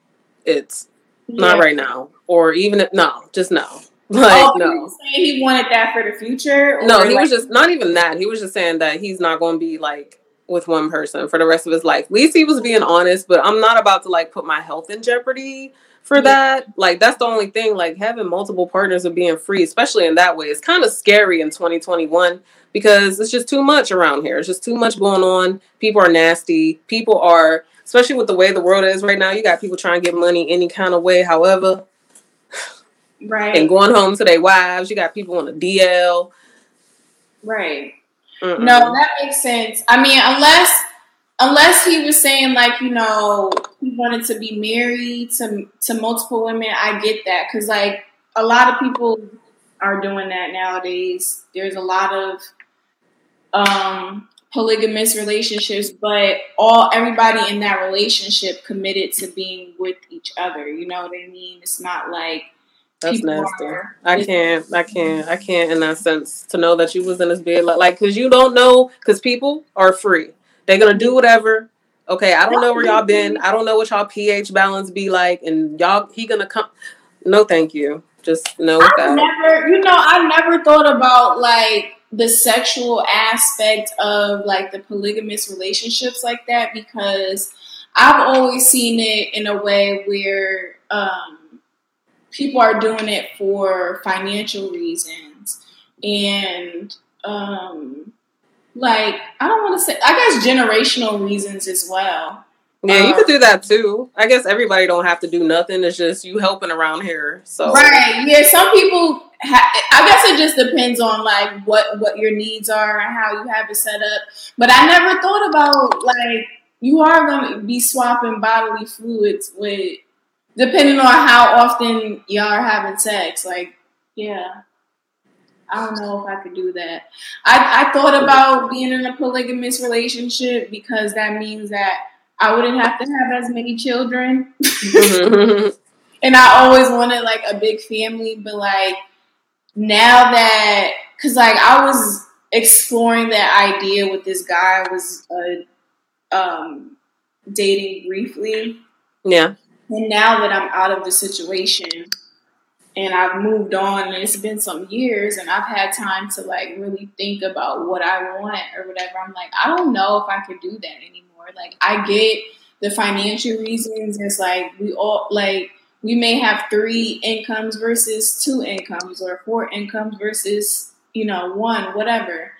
it. Not right now, or even if, no, just no. [laughs] Like oh, no. saying he wanted that for the future. No, he was just not even that. He was just saying that he's not going to be like with one person for the rest of his life. At least he was being honest, but I'm not about to like put my health in jeopardy for Yeah. that. Like that's the only thing. Like having multiple partners and being free, especially in that way, is kind of scary in 2021 because it's just too much around here. It's just too much going on. People are nasty. People are, especially with the way the world is right now. You got people trying to get money any kind of way, however, right, and going home to their wives. You got people on the DL. right. Mm-mm. No, that makes sense. I mean, unless unless he was saying like you know he wanted to be married to to multiple women, I get that because like a lot of people are doing that nowadays. There's a lot of um polygamous relationships, but all everybody in that relationship committed to being with each other. You know what I mean? It's not like That's nasty. are- I can't, I can't, I can't in that sense to know that you was in this bed like, cause you don't know, cause people are free. They're gonna do whatever. Okay, I don't know where y'all been. I don't know what y'all pH balance be like, and y'all he gonna come. No, thank you. Just no I've that. never, you know, I've never thought about like the sexual aspect of like the polygamous relationships like that because I've always seen it in a way where um, people are doing it for financial reasons and um, like I don't want to say, I guess generational reasons as well. Yeah, you Uh, could do that too. I guess everybody don't have to do nothing. It's just you helping around here. So Right. Yeah. Some people. Ha- I guess it just depends on like what what your needs are and how you have it set up. But I never thought about like you are going to be swapping bodily fluids with depending on how often y'all are having sex. Like, yeah. I don't know if I could do that. I, I thought about being in a polygamous relationship because that means that I wouldn't have to have as many children. [laughs] [laughs] and I always wanted like a big family, but like now that, cause like I was exploring that idea with this guy I was uh, um, dating briefly. yeah. And now that I'm out of the situation and I've moved on and it's been some years and I've had time to like really think about what I want or whatever, I'm like, I don't know if I could do that anymore. Like I get the financial reasons. It's like we all like we may have three incomes versus two incomes or four incomes versus, you know, one, whatever.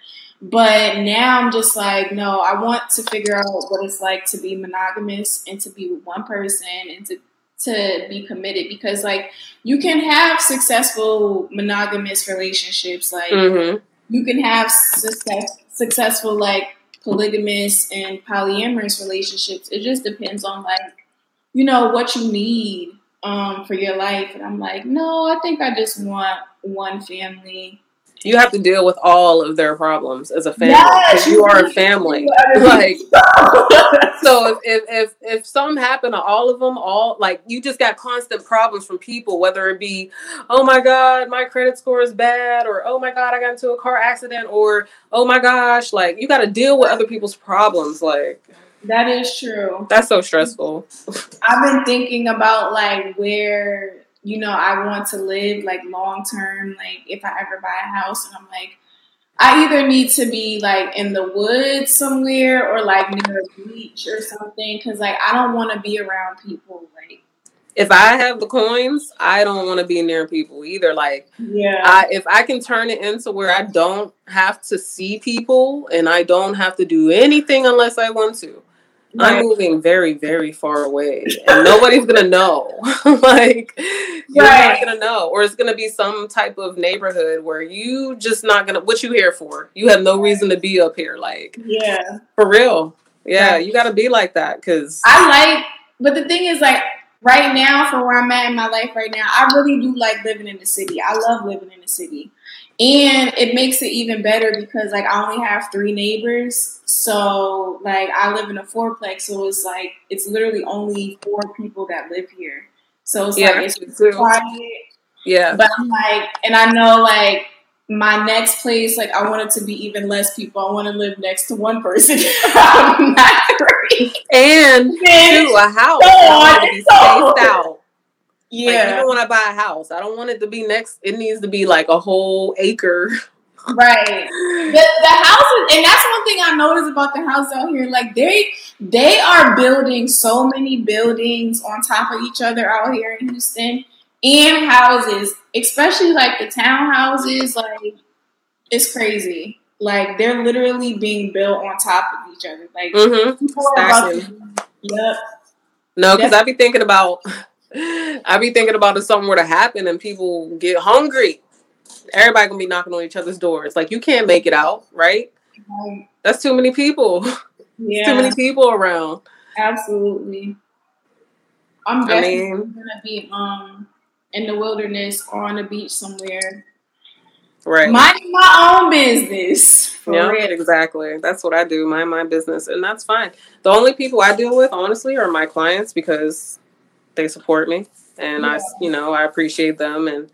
But now I'm just like, no, I want to figure out what it's like to be monogamous and to be with one person and to to be committed because like you can have successful monogamous relationships like hmm you can have success, successful like polygamous and polyamorous relationships. It just depends on like you know what you need um for your life. And i'm like no i think i just want one family You have to deal with all of their problems as a family Yes, you are a family. [laughs] Like [laughs] so, if, if if if something happened to all of them, all like you just got constant problems from people, whether it be, oh my god, my credit score is bad, or oh my god, I got into a car accident, or oh my gosh, like you got to deal with other people's problems. Like that is true that's so stressful. I've been thinking about like where you know I want to live like long term like if I ever buy a house and I'm like I either need to be like in the woods somewhere or like near a beach or something cuz like I don't want to be around people like If I have the coins, I don't want to be near people either. Like yeah I, if I can turn it into where I don't have to see people and I don't have to do anything unless I want to, I'm moving very, very far away, and nobody's gonna know. [laughs] like you're Right. not gonna know, or it's gonna be some type of neighborhood where you just not gonna. What you here for? You have no reason to be up here. Like yeah for real. Yeah, Right. you got to be like that because I like but the thing is like right now for where I'm at in my life right now I really do like living in the city I love living in the city and it makes it even better because like I only have three neighbors. So like I live in a fourplex so it's like it's literally only four people that live here. So it's yeah, like it's quiet. Yeah, but I'm like and I know like my next place like I want it to be even less people. I want to live next to one person. [laughs] Not three and to a house. Go I want on, it to be go spaced on. out. Like, yeah even when I buy a house, I don't want it to be next. It needs to be like a whole acre. [laughs] Right. The the houses, and that's one thing I noticed about the house out here. Like they they are building so many buildings on top of each other out here in Houston, and houses, especially like the townhouses. Like it's crazy. Like they're literally being built on top of each other. Like Mm-hmm. people are about to, yep. No, because I'd be thinking about, [laughs] I be thinking about if something were to happen and people get hungry, everybody gonna be knocking on each other's doors. Like you can't make it out, right? Um, That's too many people. [laughs] Yeah. Too many people around. absolutely. I'm I definitely mean, gonna be um in the wilderness or on the beach somewhere right? Minding my own business. Yeah, real. exactly. That's what I do. Mind my business, and that's fine. The only people I deal with, honestly, are my clients because they support me, and I, you know, I appreciate them, and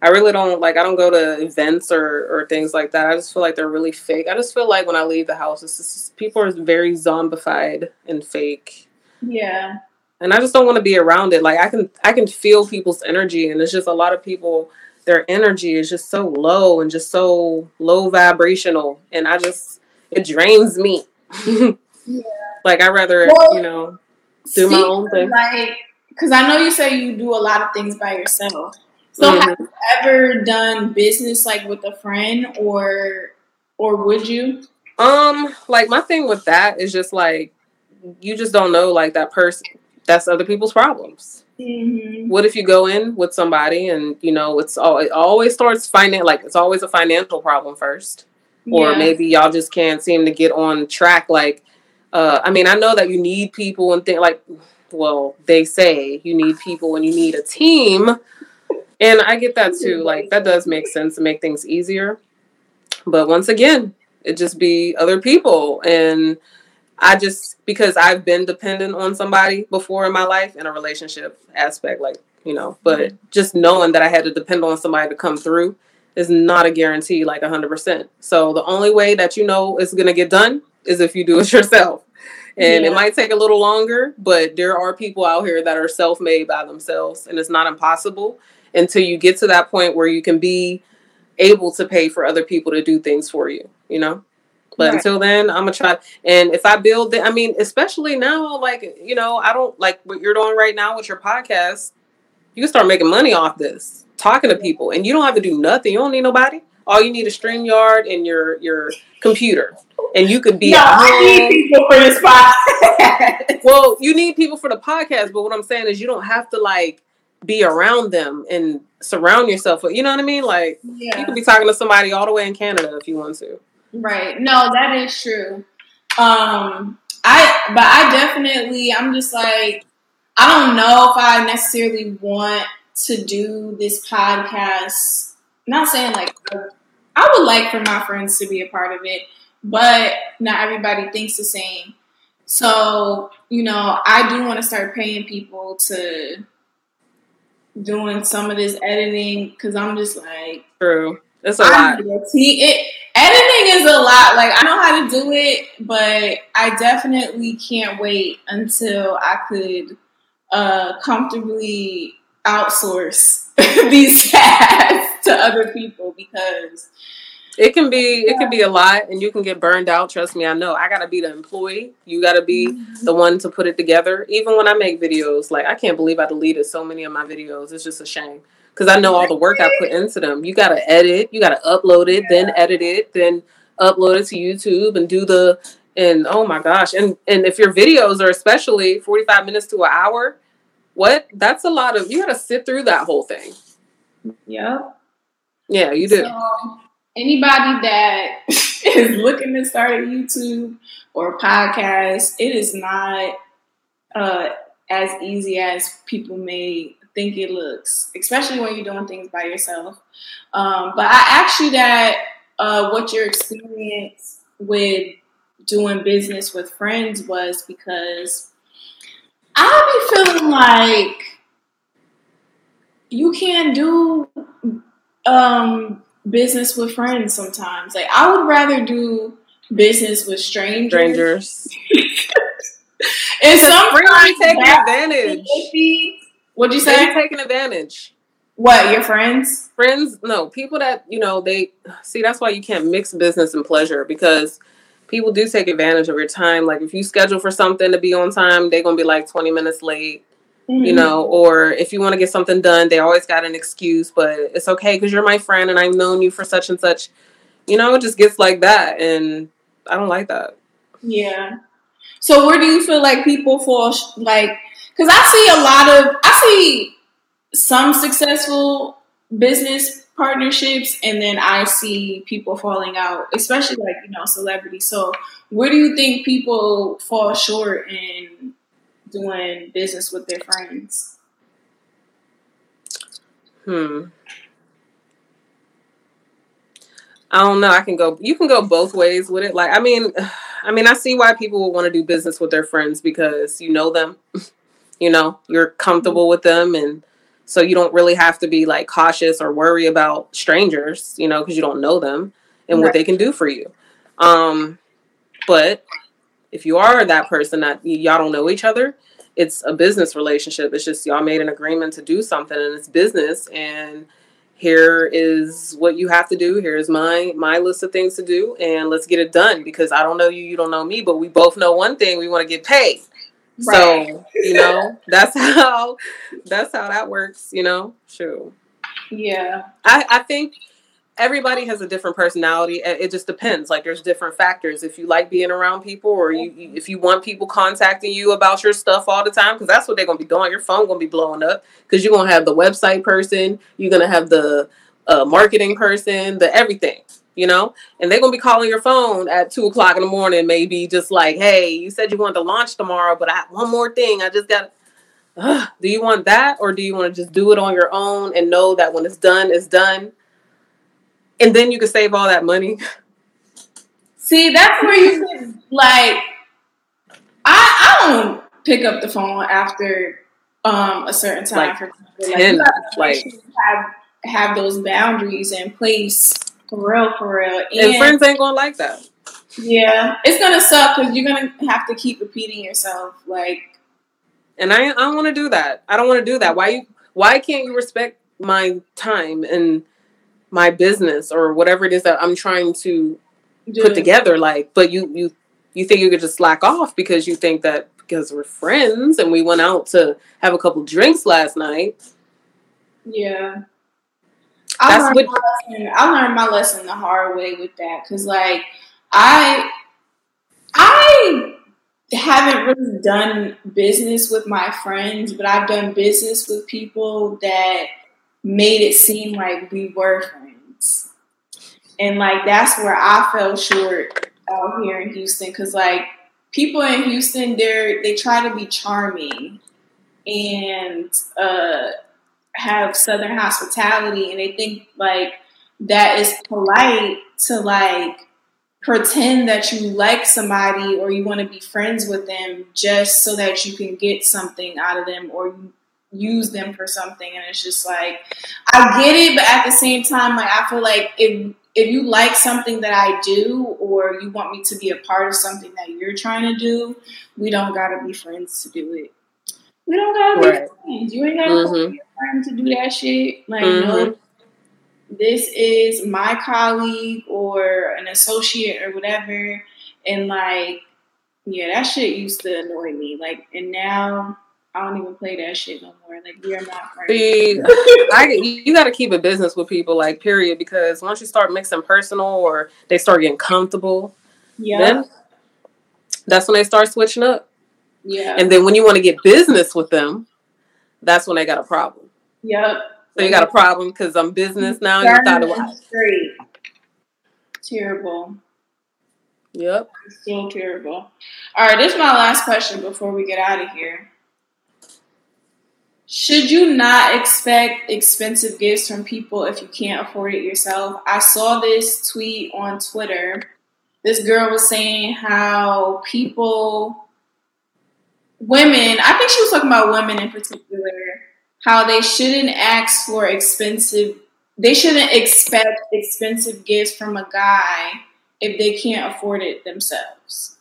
I really don't like. I don't go to events or or things like that. I just feel like they're really fake. I just feel like when I leave the house, it's just, people are very zombified and fake. Yeah. and I just don't want to be around it. Like I can I can feel people's energy, and it's just a lot of people. Their energy is just so low and just so low vibrational, and I just it drains me. [laughs] Yeah. Like I rather Well, you know do my own thing. Like, because I know you say you do a lot of things by yourself. So Mhm. have you ever done business like with a friend or or would you? Um, like my thing with that is just like you just don't know like that person. That's other people's problems. Mm-hmm. What if you go in with somebody and you know it's all it always starts finan like it's always a financial problem first. or yeah. maybe y'all just can't seem to get on track like uh i mean i know that you need people and think like well, they say you need people and you need a team. And I get that too. Like that does make sense to make things easier. But once again, it just be other people and I just because I've been dependent on somebody before in my life in a relationship aspect, like, you know, but just knowing that I had to depend on somebody to come through is not a guarantee like 100%. So the only way that you know it's going to get done is if you do it [laughs] yourself. And Yeah. it might take a little longer, but there are people out here that are self made by themselves, and it's not impossible until you get to that point where you can be able to pay for other people to do things for you, you know? But Right. until then, I'm gonna try. And if I build it, I mean, especially now, like, you know, I don't like what you're doing right now with your podcast. You can start making money off this, talking to people, and you don't have to do nothing. You don't need nobody. All you need is StreamYard and your your computer, and you could be no, I need people for this podcast. Well, you need people for the podcast, but what I'm saying is you don't have to like be around them and surround yourself with. You know what I mean? Like you could be talking to somebody all the way in Canada if you want to. Right. No, that is true. Um I but I definitely I'm just like I don't know if I necessarily want to do this podcast. Not saying like I would like for my friends to be a part of it, but not everybody thinks the same. So, you know, I do want to start paying people to doing some of this editing because I'm just like True, it's a lot. it, editing is a lot. Like I know how to do it, but I definitely can't wait until I could uh, comfortably outsource [laughs] these tasks to other people because It can be it can be a lot, and you can get burned out. Trust me, I know. I gotta be the employee. You gotta be mm-hmm. the one to put it together. Even when I make videos, like I can't believe I deleted so many of my videos. It's just a shame because I know all the work I put into them. You gotta edit, you gotta upload it, then edit it, then upload it to YouTube and do the and oh my gosh, and and if your videos are especially forty five minutes to an hour, what? That's a lot of. You gotta sit through that whole thing. Yep. Yeah, you do. So, anybody that [laughs] is looking to start a YouTube or a podcast, it is not uh, as easy as people may think it looks, especially when you're doing things by yourself. Um, but I asked you that uh, what your experience with doing business with friends was because I be feeling like you can't do um business with friends sometimes. Like I would rather do business with strangers. Strangers. [laughs] And sometimes taking advantage. What'd you say? taking advantage. What, your friends? friends no people that you know they see that's why you can't mix business and pleasure because people do take advantage of your time like if you schedule for something to be on time they're gonna be like 20 minutes late Mm-hmm. you know or if you want to get something done they always got an excuse but it's okay because you're my friend and i've known you for such and such you know it just gets like that and i don't like that Yeah. So where do you feel like people fall sh- like cuz I see a lot of I see some successful business partnerships and then I see people falling out, especially like, you know, celebrities. So where do you think people fall short in doing business with their friends? Hmm. I don't know. I can go. You can go both ways with it. Like, I mean, [sighs] I mean, I see why people would want to do business with their friends because you know them. [laughs] You know, you're comfortable with them, and so you don't really have to be like cautious or worry about strangers. You know, because you don't know them and what they can do for you. Um, but if you are that person that y- y'all don't know each other, it's a business relationship. It's just y'all made an agreement to do something and it's business and here is what you have to do. Here's my my list of things to do and let's get it done because I don't know you, you don't know me, but we both know one thing, we want to get paid. Right. So, you know, [laughs] that's how that's how that works, you know? Sure. Yeah. I, I think everybody has a different personality. It just depends. Like there's different factors. If you like being around people, or you, you- if you want people contacting you about your stuff all the time, because that's what they're gonna be doing. Your phone gonna be blowing up because you're gonna have the website person, you're gonna have the uh, marketing person, the everything. You know, and they're gonna be calling your phone at two o'clock in the morning, maybe just like, "Hey, you said you wanted to launch tomorrow, but I have one more thing. I just got." do you want that or do you want to just do it on your own and know that when it's done, it's done? And then you can save all that money. See, that's where you can like. I I don't pick up the phone after um a certain time Like for like- make sure you have have those boundaries in place for real, for real. And And, friends ain't gonna like that. yeah, it's gonna suck because you're gonna have to keep repeating yourself. Like, And I I don't want to do that. I don't want to do that. Why you why can't you respect my time and my business or whatever it is that I'm trying to do put together like but you you you think you could just slack off because you think that because we're friends and we went out to have a couple drinks last night. Yeah. I That's learned, what- my lesson, I learned my lesson the hard way with that because, like, I I haven't really done business with my friends, but I've done business with people that made it seem like we were friends, and like that's where I fell short out here in Houston because, like, people in Houston, they're they try to be charming and uh have southern hospitality and they think like that is polite to like pretend that you like somebody or you want to be friends with them just so that you can get something out of them or you use them for something and it's just like I get it but at the same time like I feel like if if you like something that I do or you want me to be a part of something that you're trying to do we don't got to be friends to do it we don't got to Right. be friends you ain't got to Mhm. be your friend to do that shit like no Mhm. this is my colleague or an associate or whatever and like yeah that shit used to annoy me like and now i don't even play that shit no more. Like we are not friends See, [laughs] I you got to keep a business with people like period because once you start mixing personal or they start getting comfortable yeah. then that's when they start switching up. Yeah. And then when you want to get business with them that's when they got a problem. Yep so you got a problem because i'm business mm-hmm. now you thought it was. terrible. Yep Still terrible. All right, this is my last question before we get out of here. Should you not expect expensive gifts from people if you can't afford it yourself? I saw this tweet on Twitter. This girl was saying how people, women, I think she was talking about women in particular, how they shouldn't ask for expensive, they shouldn't expect expensive gifts from a guy if they can't afford it themselves.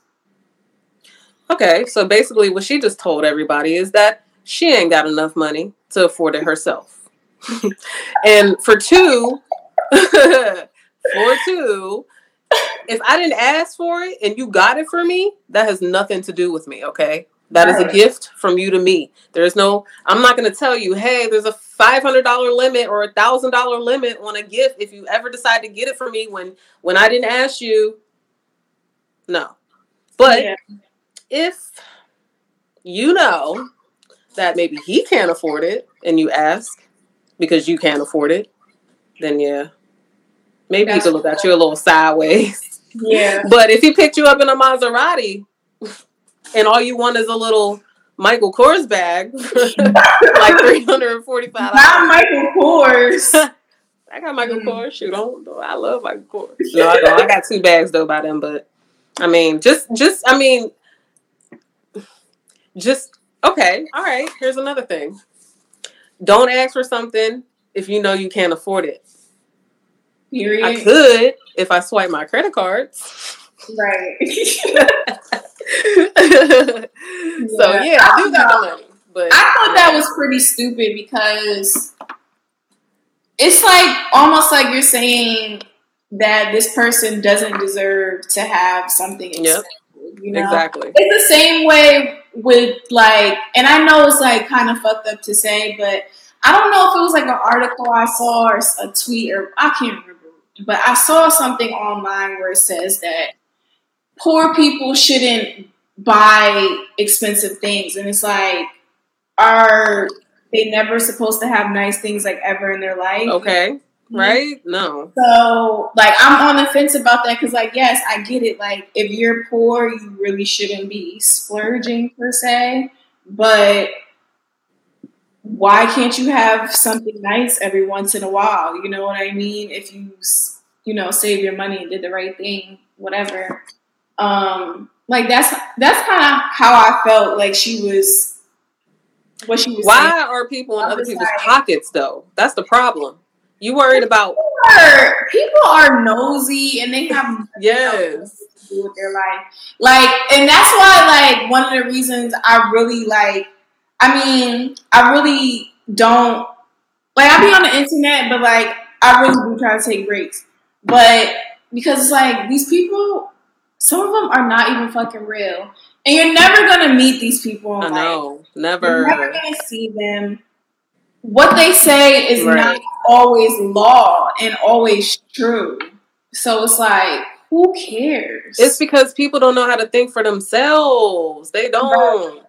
Okay, so basically, what she just told everybody is that she ain't got enough money to afford it herself. [laughs] and for two, [laughs] for two, if I didn't ask for it and you got it for me, that has nothing to do with me, okay? That is a gift from you to me. There's no, I'm not going to tell you, hey, there's a $500 limit or a $1,000 limit on a gift if you ever decide to get it for me when when I didn't ask you. No. But Yeah. if you know that maybe he can't afford it and you ask because you can't afford it, then yeah. Maybe he That's- could look at you a little sideways. yeah. [laughs] But if he picked you up in a Maserati and all you want is a little Michael Kors bag, [laughs] like three hundred and forty-five Not dollars. Michael Kors. [laughs] I got Michael Mm. Kors. Shoot, don't, I love Michael Kors. No, I don't. I got two bags though by them, but I mean, just, just, I mean, just okay. All right. Here's another thing. Don't ask for something if you know you can't afford it. I could if I swipe my credit cards. Right. [laughs] so yeah, I do got the money, but I thought that was pretty stupid because it's like almost like you're saying that this person doesn't deserve to have something Yep. You know? exactly. It's the same way with like, and I know it's like kind of fucked up to say, but I don't know if it was like an article I saw or a tweet or I can't remember, but I saw something online where it says that poor people shouldn't buy expensive things, and it's like, are they never supposed to have nice things like ever in their life? Okay, right? No. So, like, I'm on the fence about that because, like, yes, I get it. Like, if you're poor, you really shouldn't be splurging per se. But why can't you have something nice every once in a while? You know what I mean? If you, you know, save your money and did the right thing, whatever. Um, like that's that's kind of how I felt like she was. What she was saying. Why are people in other people's like- pockets though? That's the problem. You worried about are- people are nosy and they have yes. to do with their life. Like, and that's why, like, one of the reasons I really like. I mean, I really don't like. I be on the internet, but like, I really do try to take breaks. But because it's like these people, some of them are not even fucking real, and you're never gonna meet these people. I know. You're never Never. gonna see them. What they say is Right. not always law and always true. So it's like, who cares? It's because people don't know how to think for themselves. They don't.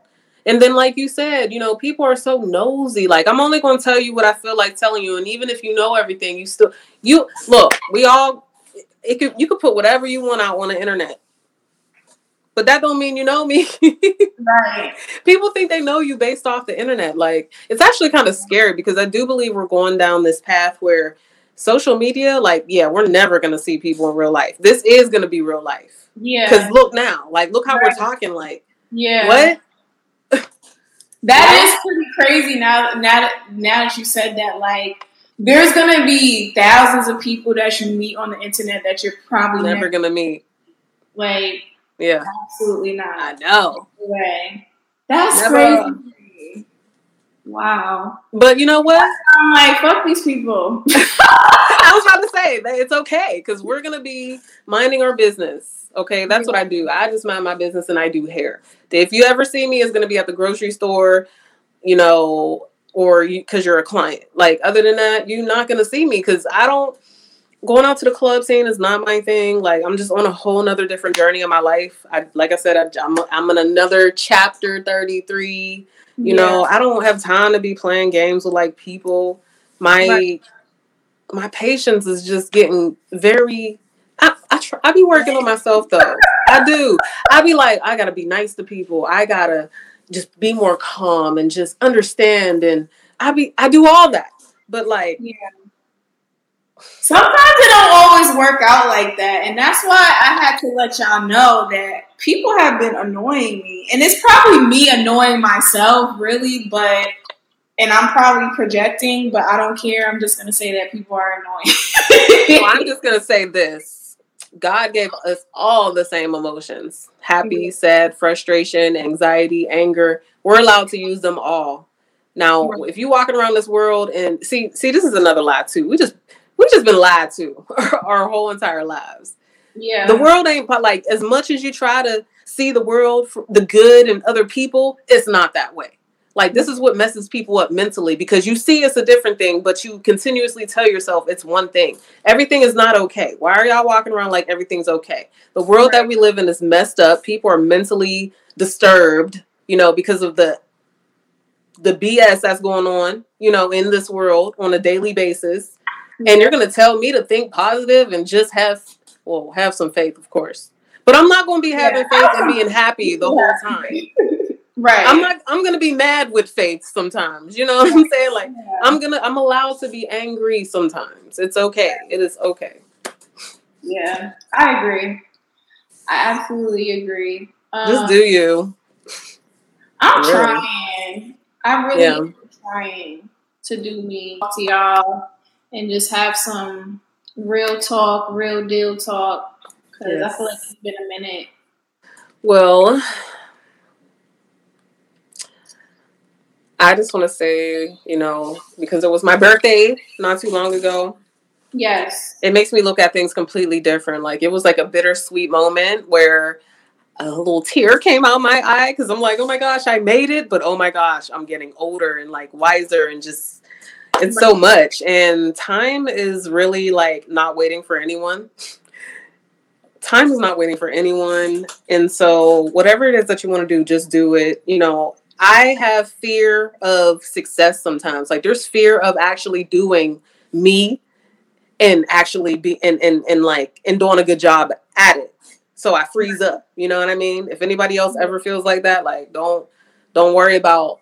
And then, like you said, you know, people are so nosy. Like, I'm only going to tell you what I feel like telling you. And even if you know everything, you still, you look, we all, it could, you could put whatever you want out on the internet. But that don't mean you know me. [laughs] right. people think they know you based off the internet. Like, it's actually kind of scary because I do believe we're going down this path where social media, like, yeah, we're never going to see people in real life. This is going to be real life. Yeah. Because look now, like, look how we're talking. Like, Yeah. what? [laughs] That is pretty crazy now now that now that you said that, like there's gonna be thousands of people that you meet on the internet that you're probably Never never gonna meet. like Yeah, absolutely I not. know. No way. That's Never. crazy. Wow. But you know what? [laughs] I'm like, fuck these people. [laughs] [laughs] I was about to say that it's okay because we're gonna be minding our business. Okay, that's what I do. I just mind my business and I do hair. If you ever see me, it's gonna be at the grocery store, you know, or you because you're a client. Like other than that, you're not gonna see me because I don't. Going out to the club scene is not my thing. Like I'm just on a whole nother different journey in my life. I like I said, I, I'm I'm in another chapter 33. You know, I don't have time to be playing games with like people. My Right. my patience is just getting very. I I, try, I be working on myself though. I do. I be like, I gotta be nice to people. I gotta just be more calm and just understand. And I be I do all that. But like, Sometimes it don't always work out like that, and that's why I had to let y'all know that people have been annoying me, and it's probably me annoying myself, really. But and I'm probably projecting, but I don't care. I'm just gonna say that people are so [laughs] I'm [laughs] just gonna say this. God gave us all the same emotions happy, sad, frustration, anxiety, anger. We're allowed to use them all. Now, if you walking around this world and see, see, this is another lie too. We just we just been lied to [laughs] our whole entire lives. yeah, The world ain't like as much as you try to see the world the good and other people, it's not that way. Like this is what messes people up mentally because you see it's a different thing, but you continuously tell yourself it's one thing. Everything is not okay. Why are y'all walking around like everything's okay? The world that we live in is messed up. People are mentally disturbed, you know, because of the the BS that's going on, you know, in this world on a daily basis. And you're gonna tell me to think positive and just have well, have some faith, of course. But I'm not gonna be having Yeah. faith and being happy [laughs] the whole time. right. I'm not I'm gonna be mad with faith sometimes. You know what I'm saying? Like Yeah. I'm gonna I'm allowed to be angry sometimes. It's okay. It is okay. Yeah, I agree. I absolutely agree. Um, Just do you. I'm Really? trying. i'm really Yeah. trying to do me to y'all and just have some real talk, real deal talk. Because I feel like it's been a minute. Well, I just want to say, you know, because it was my birthday not too long ago, Yes. it makes me look at things completely different. Like it was like a bittersweet moment where a little tear came out my eye because I'm like, oh my gosh, I made it, but oh my gosh, I'm getting older and like wiser and just it's so much. And time is really like not waiting for anyone. Time is not waiting for anyone. And so whatever it is that you want to do, just do it. You know, I have fear of success sometimes. Like there's fear of actually doing me and actually be and and, and like and doing a good job at it so i freeze up you know what i mean if anybody else ever feels like that like don't don't worry about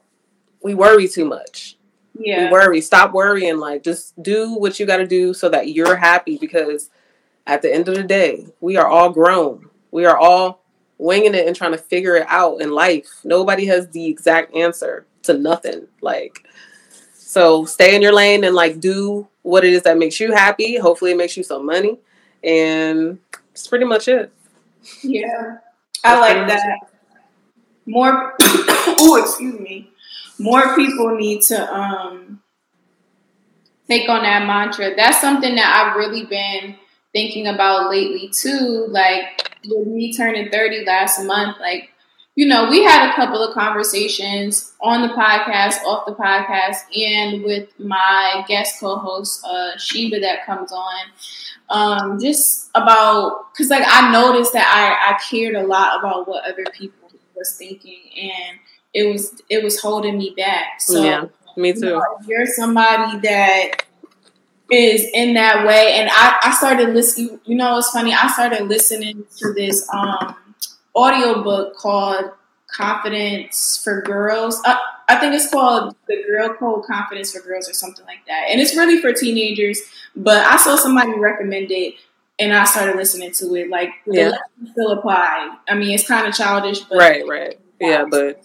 we worry too much Yeah. worry. Stop worrying. Like just do what you got to do so that you're happy. Because at the end of the day, we are all grown. We are all winging it and trying to figure it out in life. Nobody has the exact answer to nothing. Like so, stay in your lane and like do what it is that makes you happy. Hopefully, it makes you some money, and that's pretty much it. Yeah. I like that. More [coughs] oh, excuse me. More people need to um take on that mantra. That's something that I've really been thinking about lately too. Like with me turning 30 last month, like you know, we had a couple of conversations on the podcast, off the podcast, and with my guest co-host uh, Sheba that comes on, um, just about because like I noticed that I I cared a lot about what other people was thinking, and it was it was holding me back. So yeah, me you too. know, if you're somebody that is in that way, and I I started listening. You know, it's funny. I started listening to this um audiobook called Confidence for Girls. Uh, I think it's called The Girl Code Confidence for Girls or something like that. And it's really for teenagers, but I saw somebody recommend it and I started listening to it. Like, Yeah. still apply. I mean, it's kind of childish, but. Right, right. Yeah, but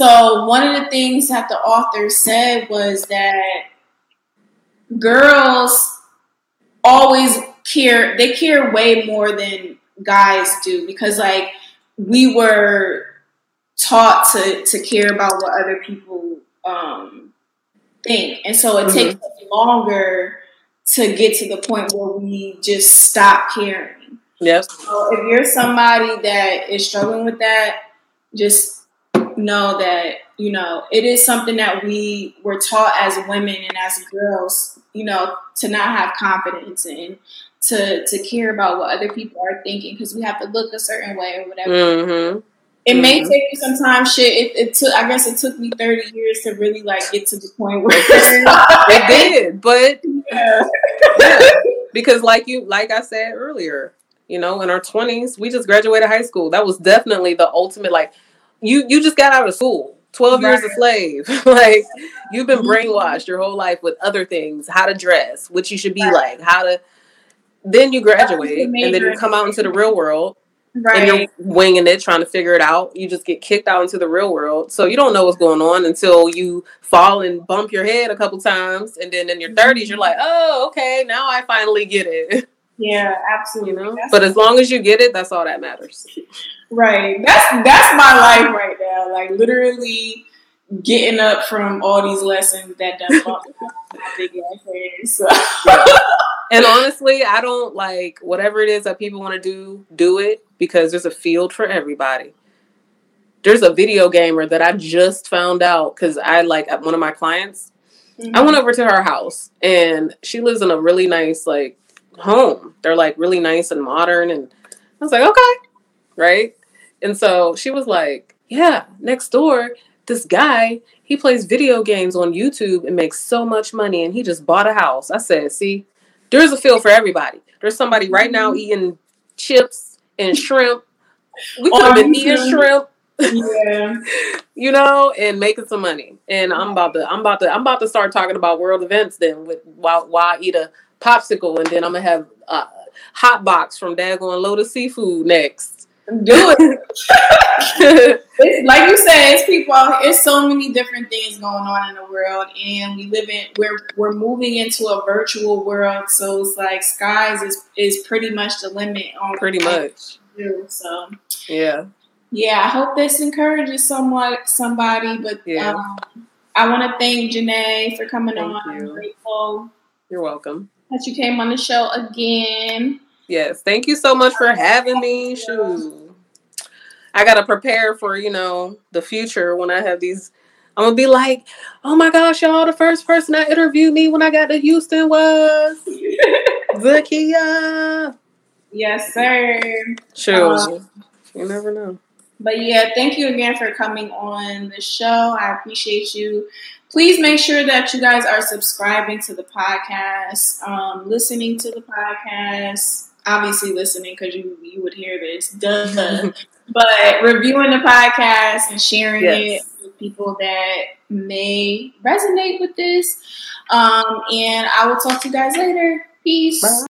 So, one of the things that the author said was that girls always care, they care way more than guys do because, like, we were taught to to care about what other people um think and so it Mhm. takes longer to get to the point where we just stop caring yep. so if you're somebody that is struggling with that just know that you know it is something that we were taught as women and as girls you know to not have confidence in to to care about what other people are thinking because we have to look a certain way or whatever Mm-hmm. it may Mhm. take you some time. Shit, it, it took. I guess it took me thirty years to really like get to the point where It did, [laughs] but Yeah. yeah, [laughs] because like you, like I said earlier, you know, in our twenties, we just graduated high school. That was definitely the ultimate. Like, you you just got out of school. 12 years a slave. [laughs] like you've been brainwashed your whole life with other things, how to dress, what you should be Right. like, how to then you graduate the and then you come out into the real world right. and you're winging it, trying to figure it out. You just get kicked out into the real world. So you don't know what's going on until you fall and bump your head a couple times. And then in your 30s, you're like, oh, okay, now I finally get it. [laughs] Yeah, You absolutely. know? But as long as you get it, that's all that matters. right. That's that's my life right now. Like literally getting up from all these lessons that done my big ass. So And honestly, I don't like whatever it is that people want to do, do it because there's a field for everybody. There's a video gamer that I just found out because I like one of my clients. I mm-hmm. went over to her house and she lives in a really nice like home. They're like really nice and modern and I was like, "Okay." Right? And so she was like, "Yeah, next door this guy, he plays video games on YouTube and makes so much money and he just bought a house." I said, "See, there's a field for everybody. There's somebody right now mm-hmm. eating chips and shrimp. We could have been eating shrimp yeah. [laughs] you know, and making some money. And I'm about to, I'm about to, I'm about to start talking about world events then with while while I eat a popsicle, and then I'm gonna have a hot box from Dagon Lotus Seafood next. Do it. [laughs] Like you said, it's people. It's so many different things going on in the world, and we live in we're we're moving into a virtual world. So it's like skies is is pretty much the limit on Pretty much, do. So yeah, yeah, I hope this encourages somewhat somebody. But Yeah. um, I want to thank Janae for coming Thank on. I'm grateful you're welcome. That you came on the show again. Yes, thank you so much for having me. Shoot, I gotta prepare for you know the future when I have these. I'm gonna be like, oh my gosh, y'all! The first person that interviewed me when I got to Houston was [laughs] Zakia. yes, sir. Sure. Um, you never know. But yeah, thank you again for coming on the show. I appreciate you. Please make sure that you guys are subscribing to the podcast, um, listening to the podcast. Obviously, listening because you you would hear this, duh. [laughs] but reviewing the podcast and sharing Yes. it with people that may resonate with this. Um, and I will talk to you guys later. Peace. Bye.